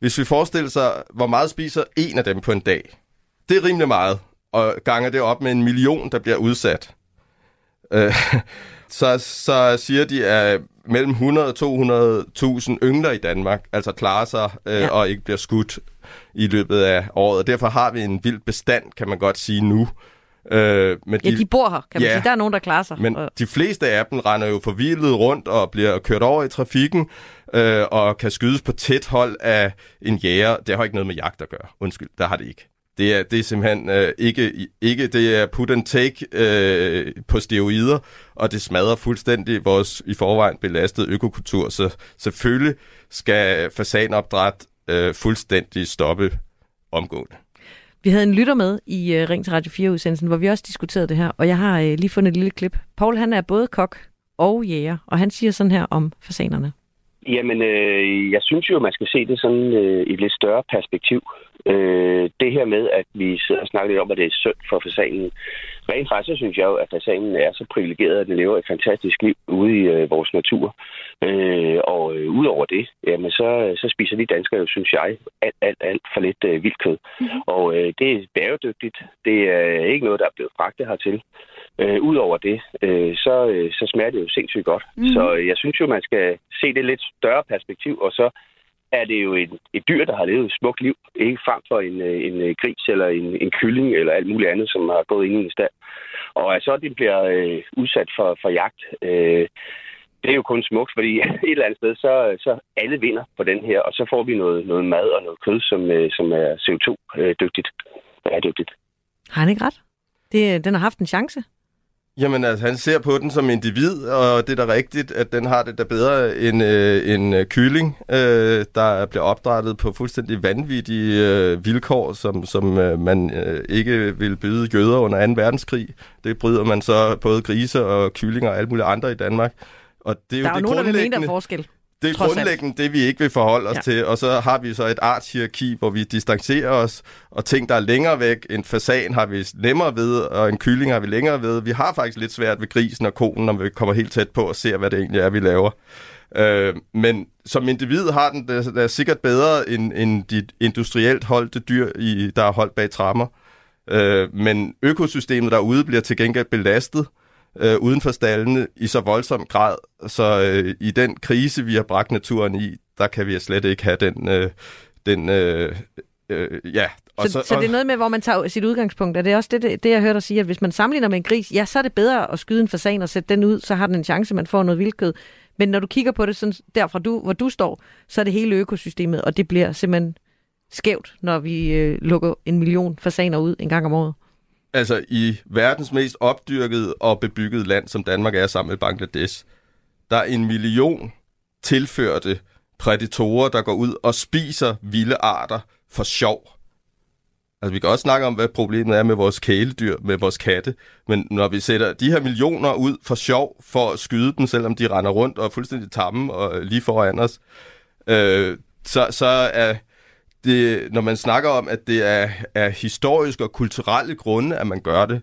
S3: Hvis vi forestiller sig, hvor meget spiser en af dem på en dag, det er rimelig meget, og ganger det op med en million, der bliver udsat. Øh, så, så siger de, at mellem 100 og 200.000 yngler i Danmark altså klarer sig øh,
S1: Ja.
S3: og ikke bliver skudt i løbet af året. Og derfor har vi en vild bestand, kan man godt sige nu. Øh, men
S1: Ja, de bor her, kan man
S3: Ja.
S1: sige. Der er nogen, der klarer sig.
S3: men
S1: Og-
S3: de fleste af dem render jo forvildet rundt og bliver kørt over i trafikken øh, og kan skydes på tæt hold af en jæger. Det har ikke noget med jagt at gøre. Undskyld, der har det ikke. Det er, det er simpelthen øh, ikke, ikke, det er put and take øh, på steroider, og det smadrer fuldstændig vores i forvejen belastede økokultur. Så selvfølgelig skal fasanopdræt øh, fuldstændig stoppe omgående.
S1: Vi havde en lytter med i uh, Ring til Radio 4-udsendelsen, hvor vi også diskuterede det her, og jeg har uh, lige fundet et lille klip. Paul, han er både kok og jæger, og han siger sådan her om fasanerne.
S8: Jamen, øh, jeg synes jo, man skal se det sådan øh, i et lidt større perspektiv. Øh, det her med, at vi sidder og snakker lidt om, at det er synd for fasanen. Rent faktisk så synes jeg jo, at fasanen er så privilegeret, at den lever et fantastisk liv ude i øh, vores natur. Øh, og øh, udover det, jamen, så, så spiser vi danskere jo, synes jeg, alt, alt, alt for lidt øh, vildt kød. Mm-hmm. Og øh, det er bæredygtigt. Det er ikke noget, der er blevet fragtet hertil. Øh, Udover det, øh, så, øh, så smager det jo sindssygt godt. Mm. Så øh, jeg synes jo, man skal se det lidt større perspektiv, og så er det jo et, et dyr, der har levet et smukt liv, ikke frem for en, øh, en øh, gris eller en, en kylling eller alt muligt andet, som har gået ind i en stald. Og at så det bliver øh, udsat for, for jagt, øh, det er jo kun smukt, fordi et eller andet sted, så, så alle vinder på den her, og så får vi noget, noget mad og noget kød, som, øh, som er CO2-dygtigt. Øh, Bæredygtigt.
S1: Har han ikke ret? Det, den har haft en chance.
S3: Jamen, altså, han ser på den som individ, og det er da rigtigt, at den har det da bedre end øh, en øh, kylling, øh, der bliver opdrettet på fuldstændig vanvittige øh, vilkår, som, som øh, man øh, ikke vil byde jøder under 2. verdenskrig. Det bryder man så både grise og kyllinger og alle mulige andre i Danmark. Og det er jo
S1: Der er jo nogen, der vil mene, der er forskel.
S3: Det er
S1: trods alt.
S3: grundlæggende det, vi ikke vil forholde os
S1: Ja.
S3: til, og så har vi så et artshierarki, hvor vi distancerer os, og ting, der er længere væk, en fasan har vi nemmere ved, og en kylling har vi længere ved. Vi har faktisk lidt svært ved grisen og konen, når vi kommer helt tæt på og ser, hvad det egentlig er, vi laver. Øh, men som individ har den det, er sikkert bedre end, end dit industrielt holdte dyr, i, der er holdt bag trammer. Øh, men økosystemet derude bliver til gengæld belastet øh, uden for stallene i så voldsom grad, så øh, i den krise, vi har bragt naturen i, der kan vi slet ikke have den... Øh, den øh, øh, ja.
S1: Så, så, så det er noget med, hvor man tager sit udgangspunkt. Er det også det, det, det jeg hørte dig sige, at hvis man sammenligner med en gris, ja, så er det bedre at skyde en fasan og sætte den ud, så har den en chance, man får noget vildkød. Men når du kigger på det sådan, derfra, du, hvor du står, så er det hele økosystemet, og det bliver simpelthen skævt, når vi øh, lukker en million fasaner ud en gang om året.
S3: Altså i verdens mest opdyrkede og bebyggede land, som Danmark er sammen med Bangladesh, der er en million tilførte prædatorer, der går ud og spiser vilde arter for sjov. Altså vi kan også snakke om, hvad problemet er med vores kæledyr, med vores katte, men når vi sætter de her millioner ud for sjov, for at skyde dem, selvom de render rundt og er fuldstændig tamme og lige foran os, øh, så, så er det, når man snakker om, at det er, er historisk og kulturelle grunde, at man gør det,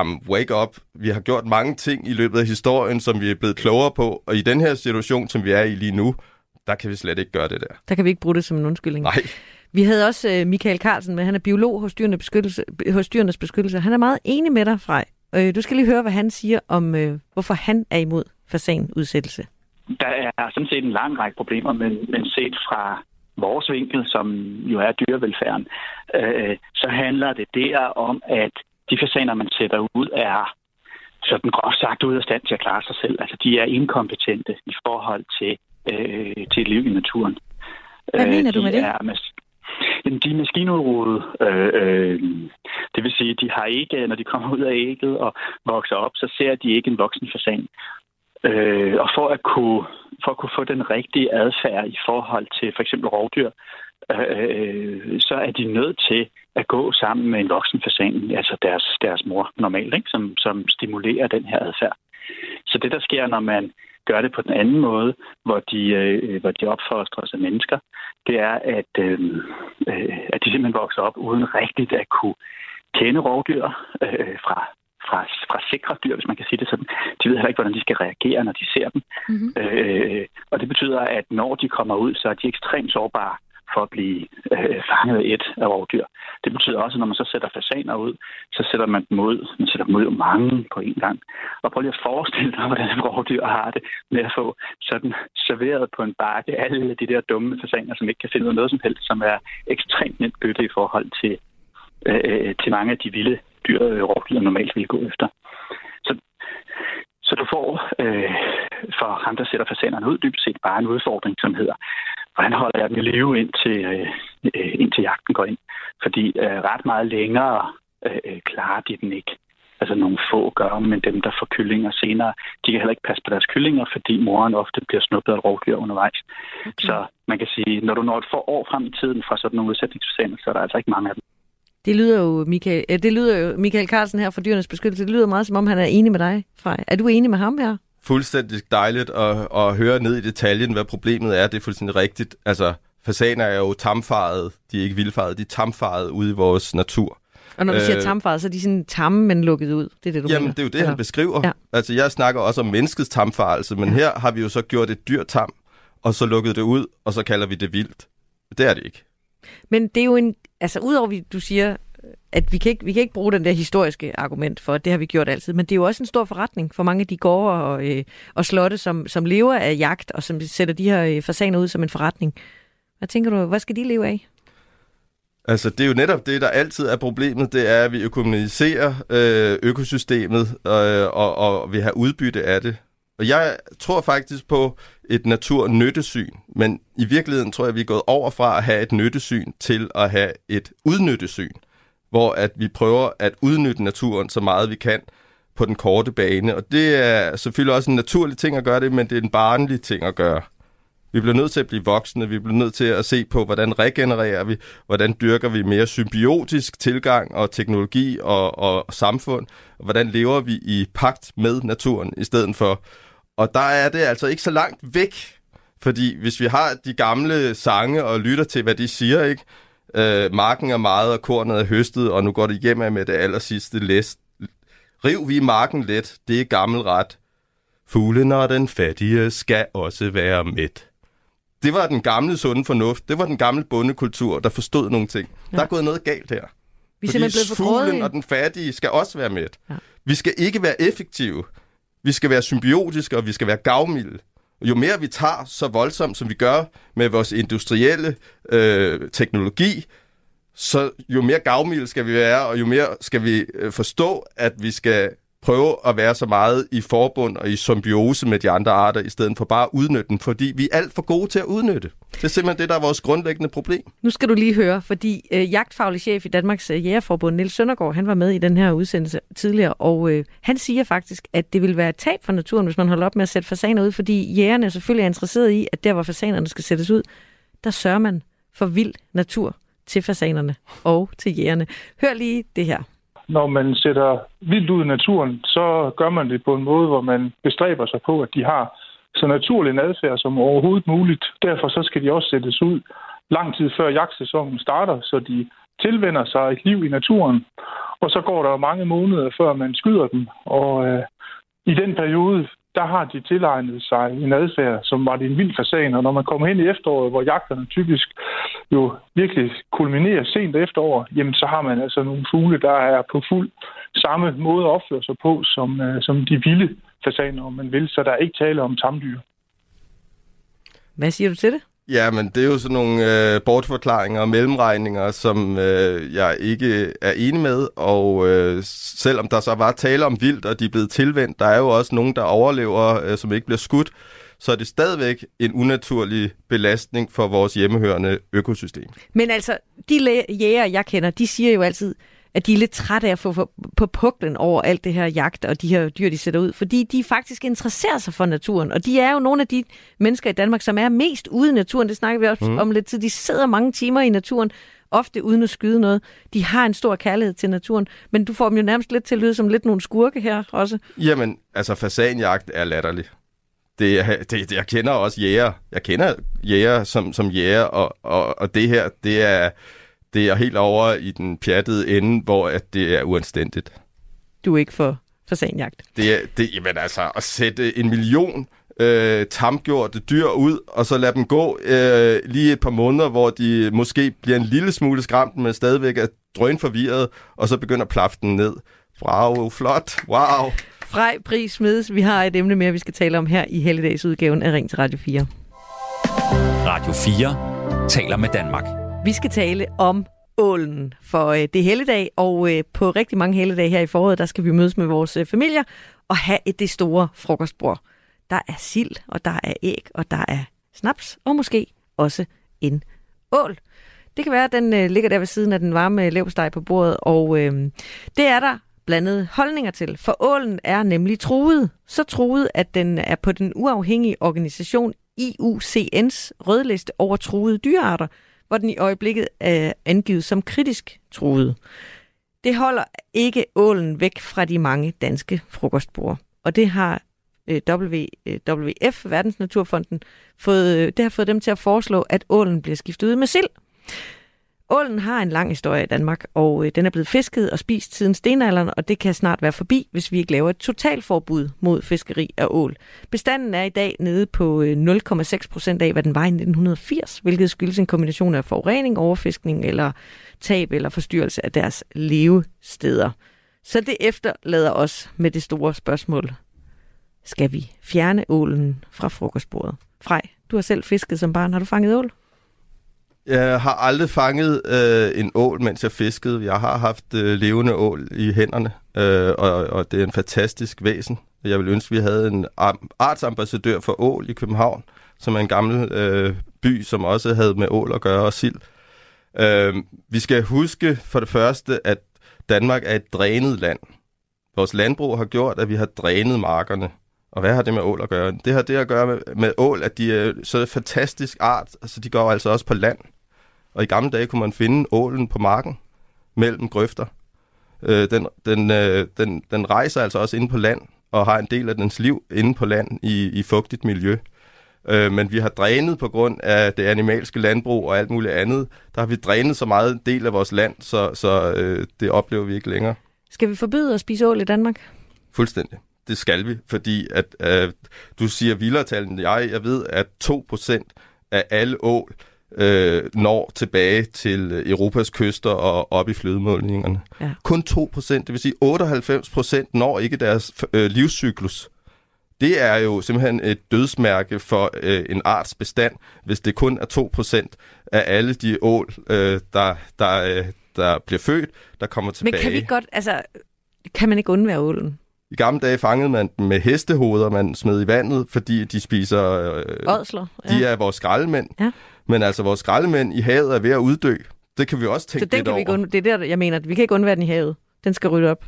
S3: um, wake up. Vi har gjort mange ting i løbet af historien, som vi er blevet klogere på, og i den her situation, som vi er i lige nu, der kan vi slet ikke gøre det der.
S1: Der kan vi ikke bruge det som en undskyldning.
S3: Nej.
S1: Vi havde også øh, Michael Carlsen med, han er biolog hos Dyrenes Beskyttelse. Hos Dyrenes Beskyttelse. Han er meget enig med dig, Frej. Øh, du skal lige høre, hvad han siger om, øh, hvorfor han er imod fasanudsættelse.
S9: Der er sådan set en lang række problemer, men, men set fra vores vinkel, som jo er dyrevelfærden, øh, så handler det der om, at de fasaner, man sætter ud, er sådan groft sagt ud af stand til at klare sig selv. Altså, de er inkompetente i forhold til, øh, til et liv i naturen.
S1: Hvad mener
S9: Øh,
S1: du
S9: de
S1: med det?
S9: Er mas- Jamen, de er maskinudrudet. Øh, øh, det vil sige, de har ikke, når de kommer ud af ægget og vokser op, så ser de ikke en voksen fasan. Øh, og for at kunne for at kunne få den rigtige adfærd i forhold til for eksempel rovdyr, øh, så er de nødt til at gå sammen med en voksen fasan, altså deres, deres mor normalt, ikke? Som, som stimulerer den her adfærd. Så det, der sker, når man gør det på den anden måde, hvor de, øh, hvor de opfostres af mennesker, det er, at, øh, øh, at de simpelthen vokser op uden rigtigt at kunne kende rovdyr øh, fra, fra, fra sikre dyr, hvis man kan sige det sådan. De ved heller ikke, hvordan de skal reagere, når de ser dem. Mm-hmm. Øh, og det betyder, at når de kommer ud, så er de ekstremt sårbare for at blive øh, fanget af et af rovdyr. Det betyder også, at når man så sætter fasaner ud, så sætter man dem ud, man sætter dem ud mange på en gang. Og prøv lige at forestille dig, hvordan rovdyr har det med at få sådan serveret på en bakke alle de der dumme fasaner, som ikke kan finde noget som helst, som er ekstremt nemt bøtte i forhold til, øh, til mange af de vilde dyr, øh, rovdyr normalt vil gå efter. Så, så du får øh, for ham, der sætter fasanerne ud, dybest set bare en udfordring, som hedder, hvordan holder jeg dem i live, indtil, øh, indtil jagten går ind? Fordi øh, ret meget længere øh, klarer de den ikke. Altså nogle få gør, men dem, der får kyllinger senere, de kan heller ikke passe på deres kyllinger, fordi moren ofte bliver snuppet af rovdyr undervejs. Okay. Så man kan sige, når du når et for år frem i tiden fra sådan nogle udsætningsfasaner, så er der altså ikke mange af dem.
S1: Det lyder jo, Michael, det lyder jo Michael Carlsen her fra Dyrenes Beskyttelse, det lyder meget som om, han er enig med dig, Frej. Er du enig med ham her?
S3: fuldstændig dejligt at, at høre ned i detaljen, hvad problemet er. Det er fuldstændig rigtigt. Altså, fasaner er jo tamfaret. De er ikke vildfaret, de er tamfaret ude i vores natur.
S1: Og når du øh, siger tamfaret, så er de sådan tamme, men lukket ud. Det er det, du
S3: Jamen,
S1: mener.
S3: det er jo det, Eller? han beskriver. Ja. Altså, jeg snakker også om menneskets tamfarelse, men ja. her har vi jo så gjort et dyr tam, og så lukket det ud, og så kalder vi det vildt. Det er det ikke.
S1: Men det er jo en... Altså, udover at du siger, at vi kan, ikke, vi kan ikke bruge den der historiske argument for, at det har vi gjort altid, men det er jo også en stor forretning for mange af de gårde og, øh, og slotte, som, som lever af jagt, og som sætter de her øh, fasaner ud som en forretning. Hvad tænker du, hvad skal de leve af?
S3: Altså, det er jo netop det, der altid er problemet, det er, at vi økonomiserer øh, økosystemet, øh, og, og vi har udbytte af det. Og jeg tror faktisk på et naturnyttesyn, men i virkeligheden tror jeg, at vi er gået over fra at have et nyttesyn til at have et udnyttesyn hvor at vi prøver at udnytte naturen så meget vi kan på den korte bane. Og det er selvfølgelig også en naturlig ting at gøre det, men det er en barnlig ting at gøre. Vi bliver nødt til at blive voksne, vi bliver nødt til at se på, hvordan regenererer vi, hvordan dyrker vi mere symbiotisk tilgang og teknologi og, og samfund, og hvordan lever vi i pagt med naturen i stedet for. Og der er det altså ikke så langt væk, fordi hvis vi har de gamle sange og lytter til, hvad de siger, ikke, Øh, marken er meget, og kornet er høstet, og nu går det hjem med det aller sidste læst. Riv vi marken let, det er gammel ret. Fuglen og den fattige skal også være mæt. Det var den gamle sunde fornuft. Det var den gamle bondekultur, der forstod nogle ting. Ja. Der er gået noget galt her.
S1: Vi er Fordi for
S3: fuglen og den fattige skal også være mæt. Ja. Vi skal ikke være effektive. Vi skal være symbiotiske, og vi skal være gavmilde. Jo mere vi tager så voldsomt, som vi gør med vores industrielle øh, teknologi, så jo mere gavmilde skal vi være, og jo mere skal vi øh, forstå, at vi skal prøve at være så meget i forbund og i symbiose med de andre arter, i stedet for bare at udnytte dem, fordi vi er alt for gode til at udnytte. Det er simpelthen det, der er vores grundlæggende problem.
S1: Nu skal du lige høre, fordi øh, jagtfaglig chef i Danmarks øh, Jægerforbund, Niels Søndergaard, han var med i den her udsendelse tidligere, og øh, han siger faktisk, at det vil være et tab for naturen, hvis man holder op med at sætte fasaner ud, fordi jægerne selvfølgelig er interesseret i, at der, hvor fasanerne skal sættes ud, der sørger man for vild natur til fasanerne og til jægerne. Hør lige det her
S10: når man sætter vildt ud i naturen, så gør man det på en måde, hvor man bestræber sig på, at de har så naturlig en adfærd som overhovedet muligt. Derfor så skal de også sættes ud lang tid før jagtsæsonen starter, så de tilvender sig et liv i naturen. Og så går der mange måneder, før man skyder dem. Og øh, i den periode, der har de tilegnet sig en adfærd, som var en vild fasan. Og når man kommer hen i efteråret, hvor jagterne typisk jo virkelig kulminerer sent efterår, jamen så har man altså nogle fugle, der er på fuld samme måde at opføre sig på, som, uh, som de vilde fasaner, om man vil. Så der er ikke tale om tamdyr.
S1: Hvad siger du til det?
S3: Ja, men det er jo sådan nogle øh, bortforklaringer og mellemregninger, som øh, jeg ikke er enig med, og øh, selvom der så var tale om vildt, og de er blevet tilvendt, der er jo også nogen, der overlever, øh, som ikke bliver skudt, så er det stadigvæk en unaturlig belastning for vores hjemmehørende økosystem.
S1: Men altså, de jæger, jeg kender, de siger jo altid, at de er lidt trætte af at få på puklen over alt det her jagt og de her dyr, de sætter ud, fordi de faktisk interesserer sig for naturen, og de er jo nogle af de mennesker i Danmark, som er mest ude i naturen, det snakker vi også mm. om lidt tid, de sidder mange timer i naturen, ofte uden at skyde noget. De har en stor kærlighed til naturen, men du får dem jo nærmest lidt til at lyde som lidt nogle skurke her også.
S3: Jamen, altså fasanjagt er latterlig. Det, er- det, jeg kender også jæger. Jeg kender jæger som, som jæger, og, og, og det her, det er, det er helt over i den pjattede ende, hvor at det er uanstændigt.
S1: Du er ikke for fasanjagt.
S3: Det er, det, jamen altså, at sætte en million øh, tamgjorte dyr ud, og så lade dem gå øh, lige et par måneder, hvor de måske bliver en lille smule skræmt, men stadigvæk er drøn forvirret, og så begynder den ned. Wow, flot, wow.
S1: Frej, pris, smides. Vi har et emne mere, vi skal tale om her i helligdagsudgaven af Ring til Radio 4.
S2: Radio 4 taler med Danmark.
S1: Vi skal tale om ålen, for øh, det er helligdag, og øh, på rigtig mange helligdage her i foråret, der skal vi mødes med vores øh, familier og have et det store frokostbord. Der er sild, og der er æg, og der er snaps, og måske også en ål. Det kan være, at den ligger der ved siden af den varme levsteg på bordet, og øh, det er der blandede holdninger til, for ålen er nemlig truet. Så truet, at den er på den uafhængige organisation IUCN's rødliste over truede dyrearter, hvor den i øjeblikket er angivet som kritisk truet. Det holder ikke ålen væk fra de mange danske frokostbord. Og det har øh, WWF, Verdensnaturfonden, fået, øh, det har fået dem til at foreslå, at ålen bliver skiftet ud med sild. Ålen har en lang historie i Danmark, og øh, den er blevet fisket og spist siden stenalderen, og det kan snart være forbi, hvis vi ikke laver et totalforbud mod fiskeri af ål. Bestanden er i dag nede på øh, 0,6 procent af, hvad den var i 1980, hvilket skyldes en kombination af forurening, overfiskning eller tab eller forstyrrelse af deres levesteder. Så det efterlader os med det store spørgsmål. Skal vi fjerne ålen fra frokostbordet? Frej, du har selv fisket som barn. Har du fanget ål?
S3: Jeg har aldrig fanget øh, en ål, mens jeg fiskede. Jeg har haft øh, levende ål i hænderne, øh, og, og det er en fantastisk væsen. Jeg vil ønske, at vi havde en artsambassadør for ål i København, som er en gammel øh, by, som også havde med ål at gøre og sild. Øh, vi skal huske for det første, at Danmark er et drænet land. Vores landbrug har gjort, at vi har drænet markerne. Og hvad har det med ål at gøre? Det har det at gøre med, med ål, at de er så fantastisk art, altså de går altså også på land. Og i gamle dage kunne man finde ålen på marken mellem grøfter. Øh, den, den, øh, den, den rejser altså også inde på land og har en del af dens liv inde på land i, i fugtigt miljø. Øh, men vi har drænet på grund af det animalske landbrug og alt muligt andet. Der har vi drænet så meget en del af vores land, så, så øh, det oplever vi ikke længere.
S1: Skal vi forbyde at spise ål i Danmark?
S3: Fuldstændig. Det skal vi, fordi at øh, du siger vildere jeg, jeg ved, at 2% af alle ål øh, når tilbage til Europas kyster og op i flødemålningerne.
S1: Ja.
S3: Kun 2%, det vil sige 98% når ikke deres øh, livscyklus. Det er jo simpelthen et dødsmærke for øh, en arts bestand, hvis det kun er 2% af alle de ål, øh, der, der, øh, der bliver født, der kommer tilbage.
S1: Men kan vi godt, altså, kan man ikke undvære ålen?
S3: I gamle dage fangede man dem med hestehoveder, man smed i vandet, fordi de spiser... Øh,
S1: Ådsler,
S3: De
S1: ja.
S3: er vores skraldemænd.
S1: Ja.
S3: Men altså, vores skraldemænd i havet er ved at uddø. Det kan vi også
S1: Så
S3: tænke
S1: den
S3: lidt
S1: kan vi
S3: over.
S1: ikke undvære. Det er der, jeg mener, vi kan ikke undvære den i havet. Den skal rydde op.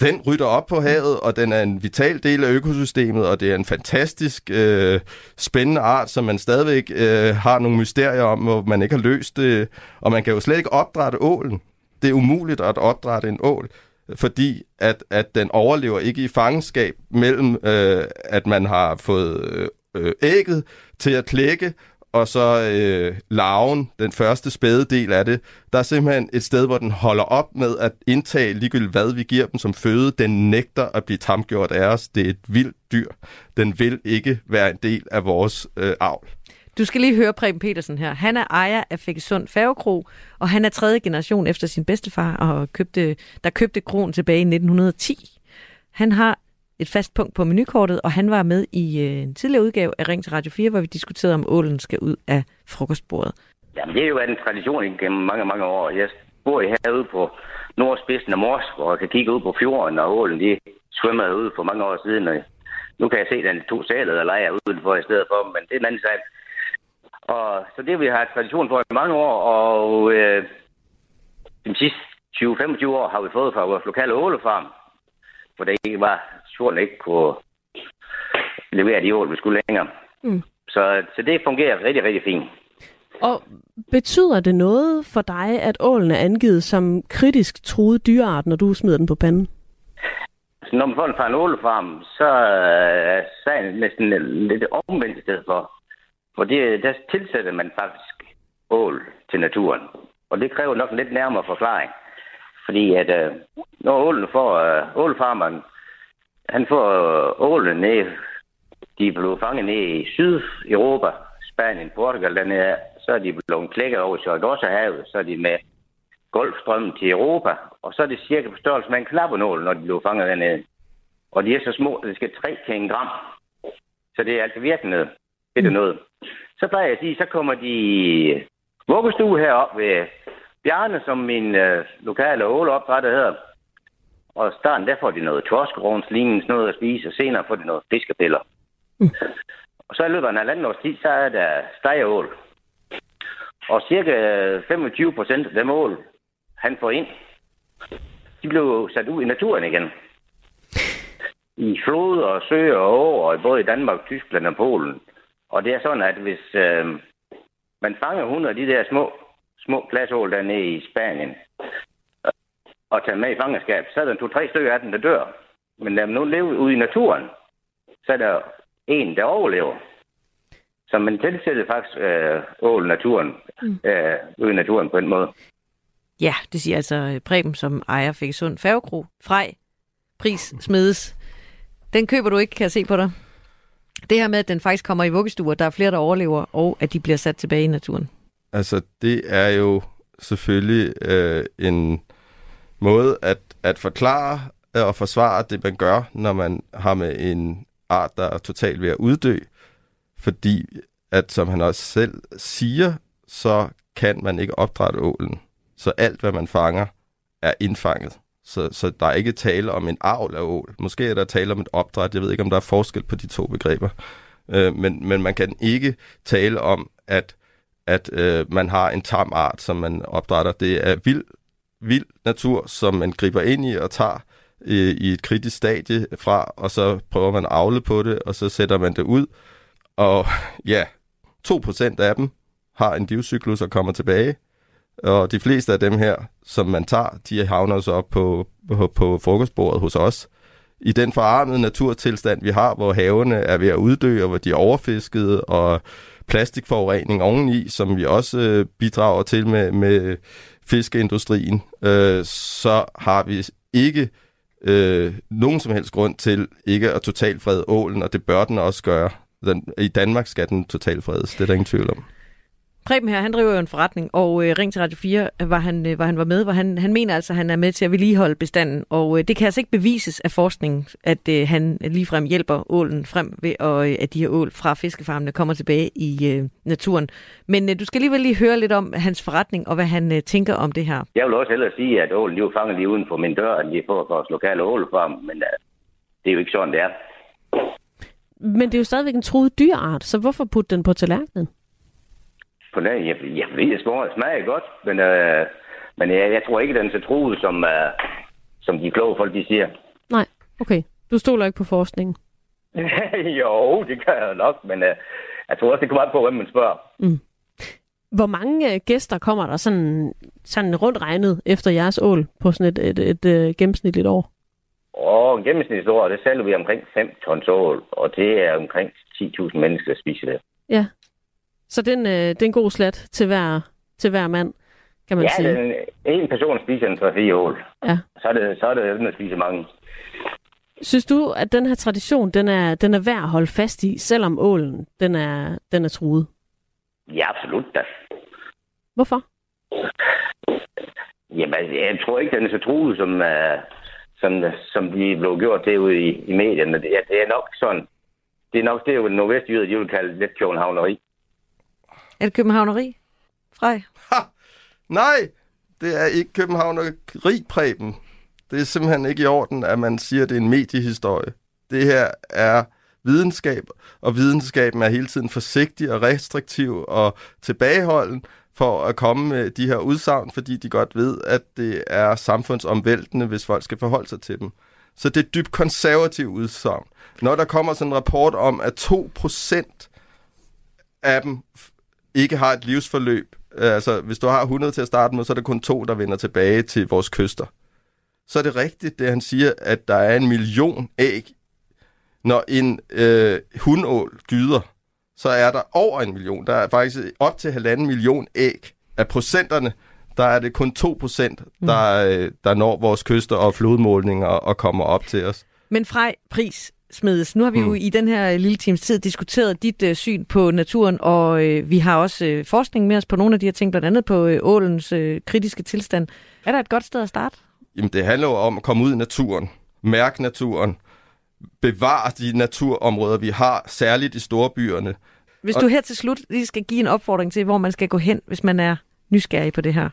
S3: Den rytter op på havet, og den er en vital del af økosystemet, og det er en fantastisk øh, spændende art, som man stadigvæk øh, har nogle mysterier om, hvor man ikke har løst det. Og man kan jo slet ikke opdrætte ålen. Det er umuligt at opdrætte en ål, fordi at, at den overlever ikke i fangenskab mellem, øh, at man har fået øh, øh, ægget til at klække, og så øh, larven, den første spæde del af det, der er simpelthen et sted, hvor den holder op med at indtage ligegyldigt, hvad vi giver dem som føde. Den nægter at blive tamgjort af os. Det er et vildt dyr. Den vil ikke være en del af vores øh, avl.
S1: Du skal lige høre Preben Petersen her. Han er ejer af Fækkesund Færgekro, og han er tredje generation efter sin bedstefar, og købte, der købte kronen tilbage i 1910. Han har et fast punkt på menukortet, og han var med i øh, en tidligere udgave af Ring til Radio 4, hvor vi diskuterede, om ålen skal ud af frokostbordet.
S11: Jamen, det er jo en tradition gennem mange, mange år. Jeg bor herude på nordspidsen af Mors, hvor jeg kan kigge ud på fjorden, og ålen de svømmer ud for mange år siden. Og nu kan jeg se, at den to sæler, der leger udenfor i stedet for, men det er en anden sag. Og så det vi har tradition for i mange år, og øh, de sidste 20-25 år har vi fået fra vores lokale ålefarm, hvor det ikke var, sjoren ikke kunne levere de ål, vi skulle længere.
S12: Mm.
S11: Så, så det fungerer rigtig, rigtig fint.
S12: Og betyder det noget for dig, at ålen er angivet som kritisk truet dyreart, når du smider den på panden?
S11: Så når man får den fra en ålefarm, så er sagen næsten lidt omvendt i stedet for. For det, der tilsætter man faktisk ål til naturen. Og det kræver nok en lidt nærmere forklaring. Fordi at øh, når ålen får, øh, ålefarmeren, han får øh, ålen ned, de blevet fanget ned i Sydeuropa, Spanien, Portugal dernede, så er de blevet klækket over i havet, så er de med Golfstrømmen til Europa, og så er det cirka på størrelse med en klappernål, når de bliver fanget dernede. Og de er så små, at det skal 3 til en gram. Så det er altså virkelig noget. Det er noget. Så plejer jeg at sige, så kommer de vuggestue herop ved Bjarne, som min øh, lokale åleopdrætter hedder. Og starten, der får de noget torskerovns lignende noget at spise, og senere får de noget fiskepiller. Mm. Og så i løbet af en halvanden års tid, så er der stegeål. Og cirka 25 procent af dem ål, han får ind, de blev sat ud i naturen igen. I floder og søer og åer, både i Danmark, Tyskland og Polen. Og det er sådan, at hvis øh, man fanger 100 af de der små, små plasål dernede i Spanien, og tager med i fangenskab, så er der to-tre stykker af dem, der dør. Men når man nu lever ude i naturen, så er der en, der overlever. Så man tilsætter faktisk øh, ål naturen, mm. øh, ude i naturen på en måde.
S1: Ja, det siger altså øh, Preben, som ejer Fækkesund Færgekro. Frej, pris, smedes. Den køber du ikke, kan jeg se på dig. Det her med, at den faktisk kommer i vuggestuer, der er flere, der overlever, og at de bliver sat tilbage i naturen.
S3: Altså, det er jo selvfølgelig øh, en måde at, at forklare øh, og forsvare det, man gør, når man har med en art, der er totalt ved at uddø. Fordi, at som han også selv siger, så kan man ikke opdrætte ålen. Så alt, hvad man fanger, er indfanget. Så, så der er ikke tale om en avl af ål. Måske er der tale om et opdræt. Jeg ved ikke, om der er forskel på de to begreber. Øh, men, men man kan ikke tale om, at, at øh, man har en tam art, som man opdrætter. Det er vild, vild natur, som man griber ind i og tager øh, i et kritisk stadie fra, og så prøver man at avle på det, og så sætter man det ud. Og ja, 2% af dem har en livscyklus og kommer tilbage. Og de fleste af dem her, som man tager, de havner så op på, på, på frokostbordet hos os. I den forarmede naturtilstand, vi har, hvor havene er ved at uddø, og hvor de er overfiskede, og plastikforurening oveni, som vi også øh, bidrager til med, med fiskeindustrien, øh, så har vi ikke øh, nogen som helst grund til ikke at totalfrede ålen, og det bør den også gøre. Den, I Danmark skal den totalfredes, det er der ingen tvivl om.
S1: Preben her, han driver jo en forretning, og øh, Ring til Radio 4, var han, øh, var han var med, hvor han, han mener altså, at han er med til at vedligeholde bestanden, og øh, det kan altså ikke bevises af forskning, at øh, han ligefrem hjælper ålen frem ved, og, øh, at de her ål fra fiskefarmene kommer tilbage i øh, naturen. Men øh, du skal alligevel lige høre lidt om hans forretning, og hvad han øh, tænker om det her.
S11: Jeg vil også hellere sige, at ålen er fanget lige uden for min dør, end de får vores lokale ålefarm, men øh, det er jo ikke sådan, det er.
S12: Men det er jo stadigvæk en truet dyreart, så hvorfor putte den på tallerkenen?
S11: På den. Jeg, jeg ved, at smager, smager godt, men, øh, men jeg, jeg tror ikke, den er så truet, som, øh, som de kloge folk de siger.
S12: Nej, okay. Du stoler ikke på forskningen?
S11: jo, det kan jeg nok, men øh, jeg tror også, det kommer an på, hvem man spørger.
S12: Mm. Hvor mange øh, gæster kommer der sådan, sådan rundt regnet efter jeres ål på sådan et, et, et, et uh, gennemsnitligt år?
S11: Og en gennemsnitligt år, det sælger vi omkring 5 tons ål, og det er omkring 10.000 mennesker, der spiser det.
S12: Ja, så den, øh, det er en god slat til hver, til hver mand, kan man
S11: ja,
S12: sige.
S11: Ja, en person spiser en 3-4 ål.
S12: Ja.
S11: Så er det, så er det at spise mange.
S12: Synes du, at den her tradition, den er, den er værd at holde fast i, selvom ålen, den er, den er truet?
S11: Ja, absolut da.
S12: Hvorfor?
S11: Jamen, jeg tror ikke, den er så truet, som, uh, som, som de blev gjort det ude i, i medierne. Det, det er nok sådan, det er nok det, jo nordvestjyder, de vil kalde lidt københavneri.
S1: Er det københavneri? Frej?
S3: Ha! Nej, det er ikke københavneri, Preben. Det er simpelthen ikke i orden, at man siger, at det er en mediehistorie. Det her er videnskab, og videnskaben er hele tiden forsigtig og restriktiv og tilbageholden, for at komme med de her udsagn, fordi de godt ved, at det er samfundsomvæltende, hvis folk skal forholde sig til dem. Så det er dybt konservativ udsagn. Når der kommer sådan en rapport om, at 2% af dem ikke har et livsforløb, altså hvis du har 100 til at starte med, så er det kun to, der vender tilbage til vores kyster. Så er det rigtigt, det han siger, at der er en million æg. Når en øh, hundål gyder, så er der over en million. Der er faktisk op til halvanden million æg. Af procenterne, der er det kun 2 procent, der, mm. der når vores kyster og flodmålninger og kommer op til os.
S1: Men Frej Pris Smedes, nu har vi mm. jo i den her lille times tid diskuteret dit øh, syn på naturen, og øh, vi har også øh, forskning med os på nogle af de her ting, blandt andet på øh, ålens øh, kritiske tilstand. Er der et godt sted at starte?
S3: Jamen, det handler jo om at komme ud i naturen, mærke naturen, bevare de naturområder, vi har, særligt i storbyerne.
S1: Hvis du her til slut lige skal give en opfordring til, hvor man skal gå hen, hvis man er nysgerrig på det her,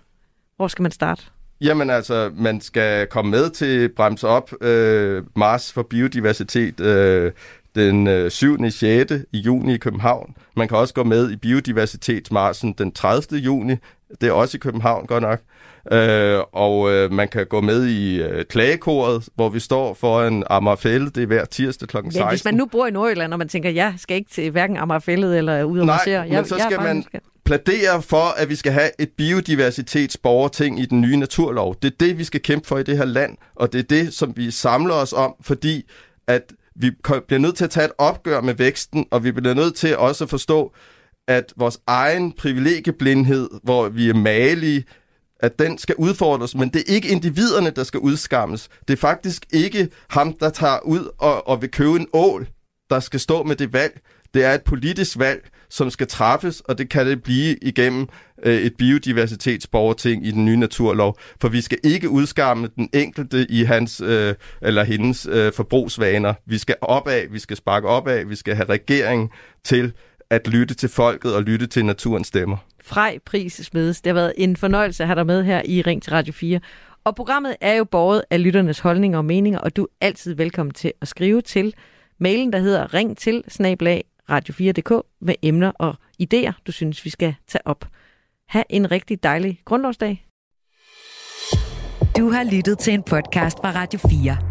S1: hvor skal man starte?
S3: Jamen altså, man skal komme med til Brems Op, øh, Mars for Biodiversitet, øh, den øh, 7. 6. i juni i København. Man kan også gå med i Biodiversitetsmarsen den 30. juni. Det er også i København, godt nok. Øh, og øh, man kan gå med i øh, klagekoret, hvor vi står foran Amagerfælde. Det er hver tirsdag kl. 16.
S1: Ja, hvis man nu bor i Nordjylland, og man tænker, jeg skal ikke til hverken Amagerfælde eller ud og
S3: Nej,
S1: massere.
S3: men så
S1: jeg
S3: skal man
S1: nysgerrig.
S3: plædere for, at vi skal have et biodiversitetsborgerting i den nye naturlov. Det er det, vi skal kæmpe for i det her land, og det er det, som vi samler os om, fordi at vi bliver nødt til at tage et opgør med væksten, og vi bliver nødt til også at forstå, at vores egen privilegieblindhed, hvor vi er malige, at den skal udfordres, men det er ikke individerne, der skal udskammes. Det er faktisk ikke ham, der tager ud og, og vil købe en ål, der skal stå med det valg. Det er et politisk valg, som skal træffes, og det kan det blive igennem øh, et biodiversitetsborgerting i den nye naturlov. For vi skal ikke udskamme den enkelte i hans øh, eller hendes øh, forbrugsvaner. Vi skal opad, vi skal sparke opad, vi skal have regeringen til at lytte til folket og lytte til naturens stemmer.
S1: Frej Pris Smedes. Det har været en fornøjelse at have dig med her i Ring til Radio 4. Og programmet er jo båret af lytternes holdninger og meninger, og du er altid velkommen til at skrive til mailen, der hedder ring til snablag radio4.dk med emner og idéer, du synes, vi skal tage op. Ha' en rigtig dejlig grundlovsdag.
S6: Du har lyttet til en podcast fra Radio 4.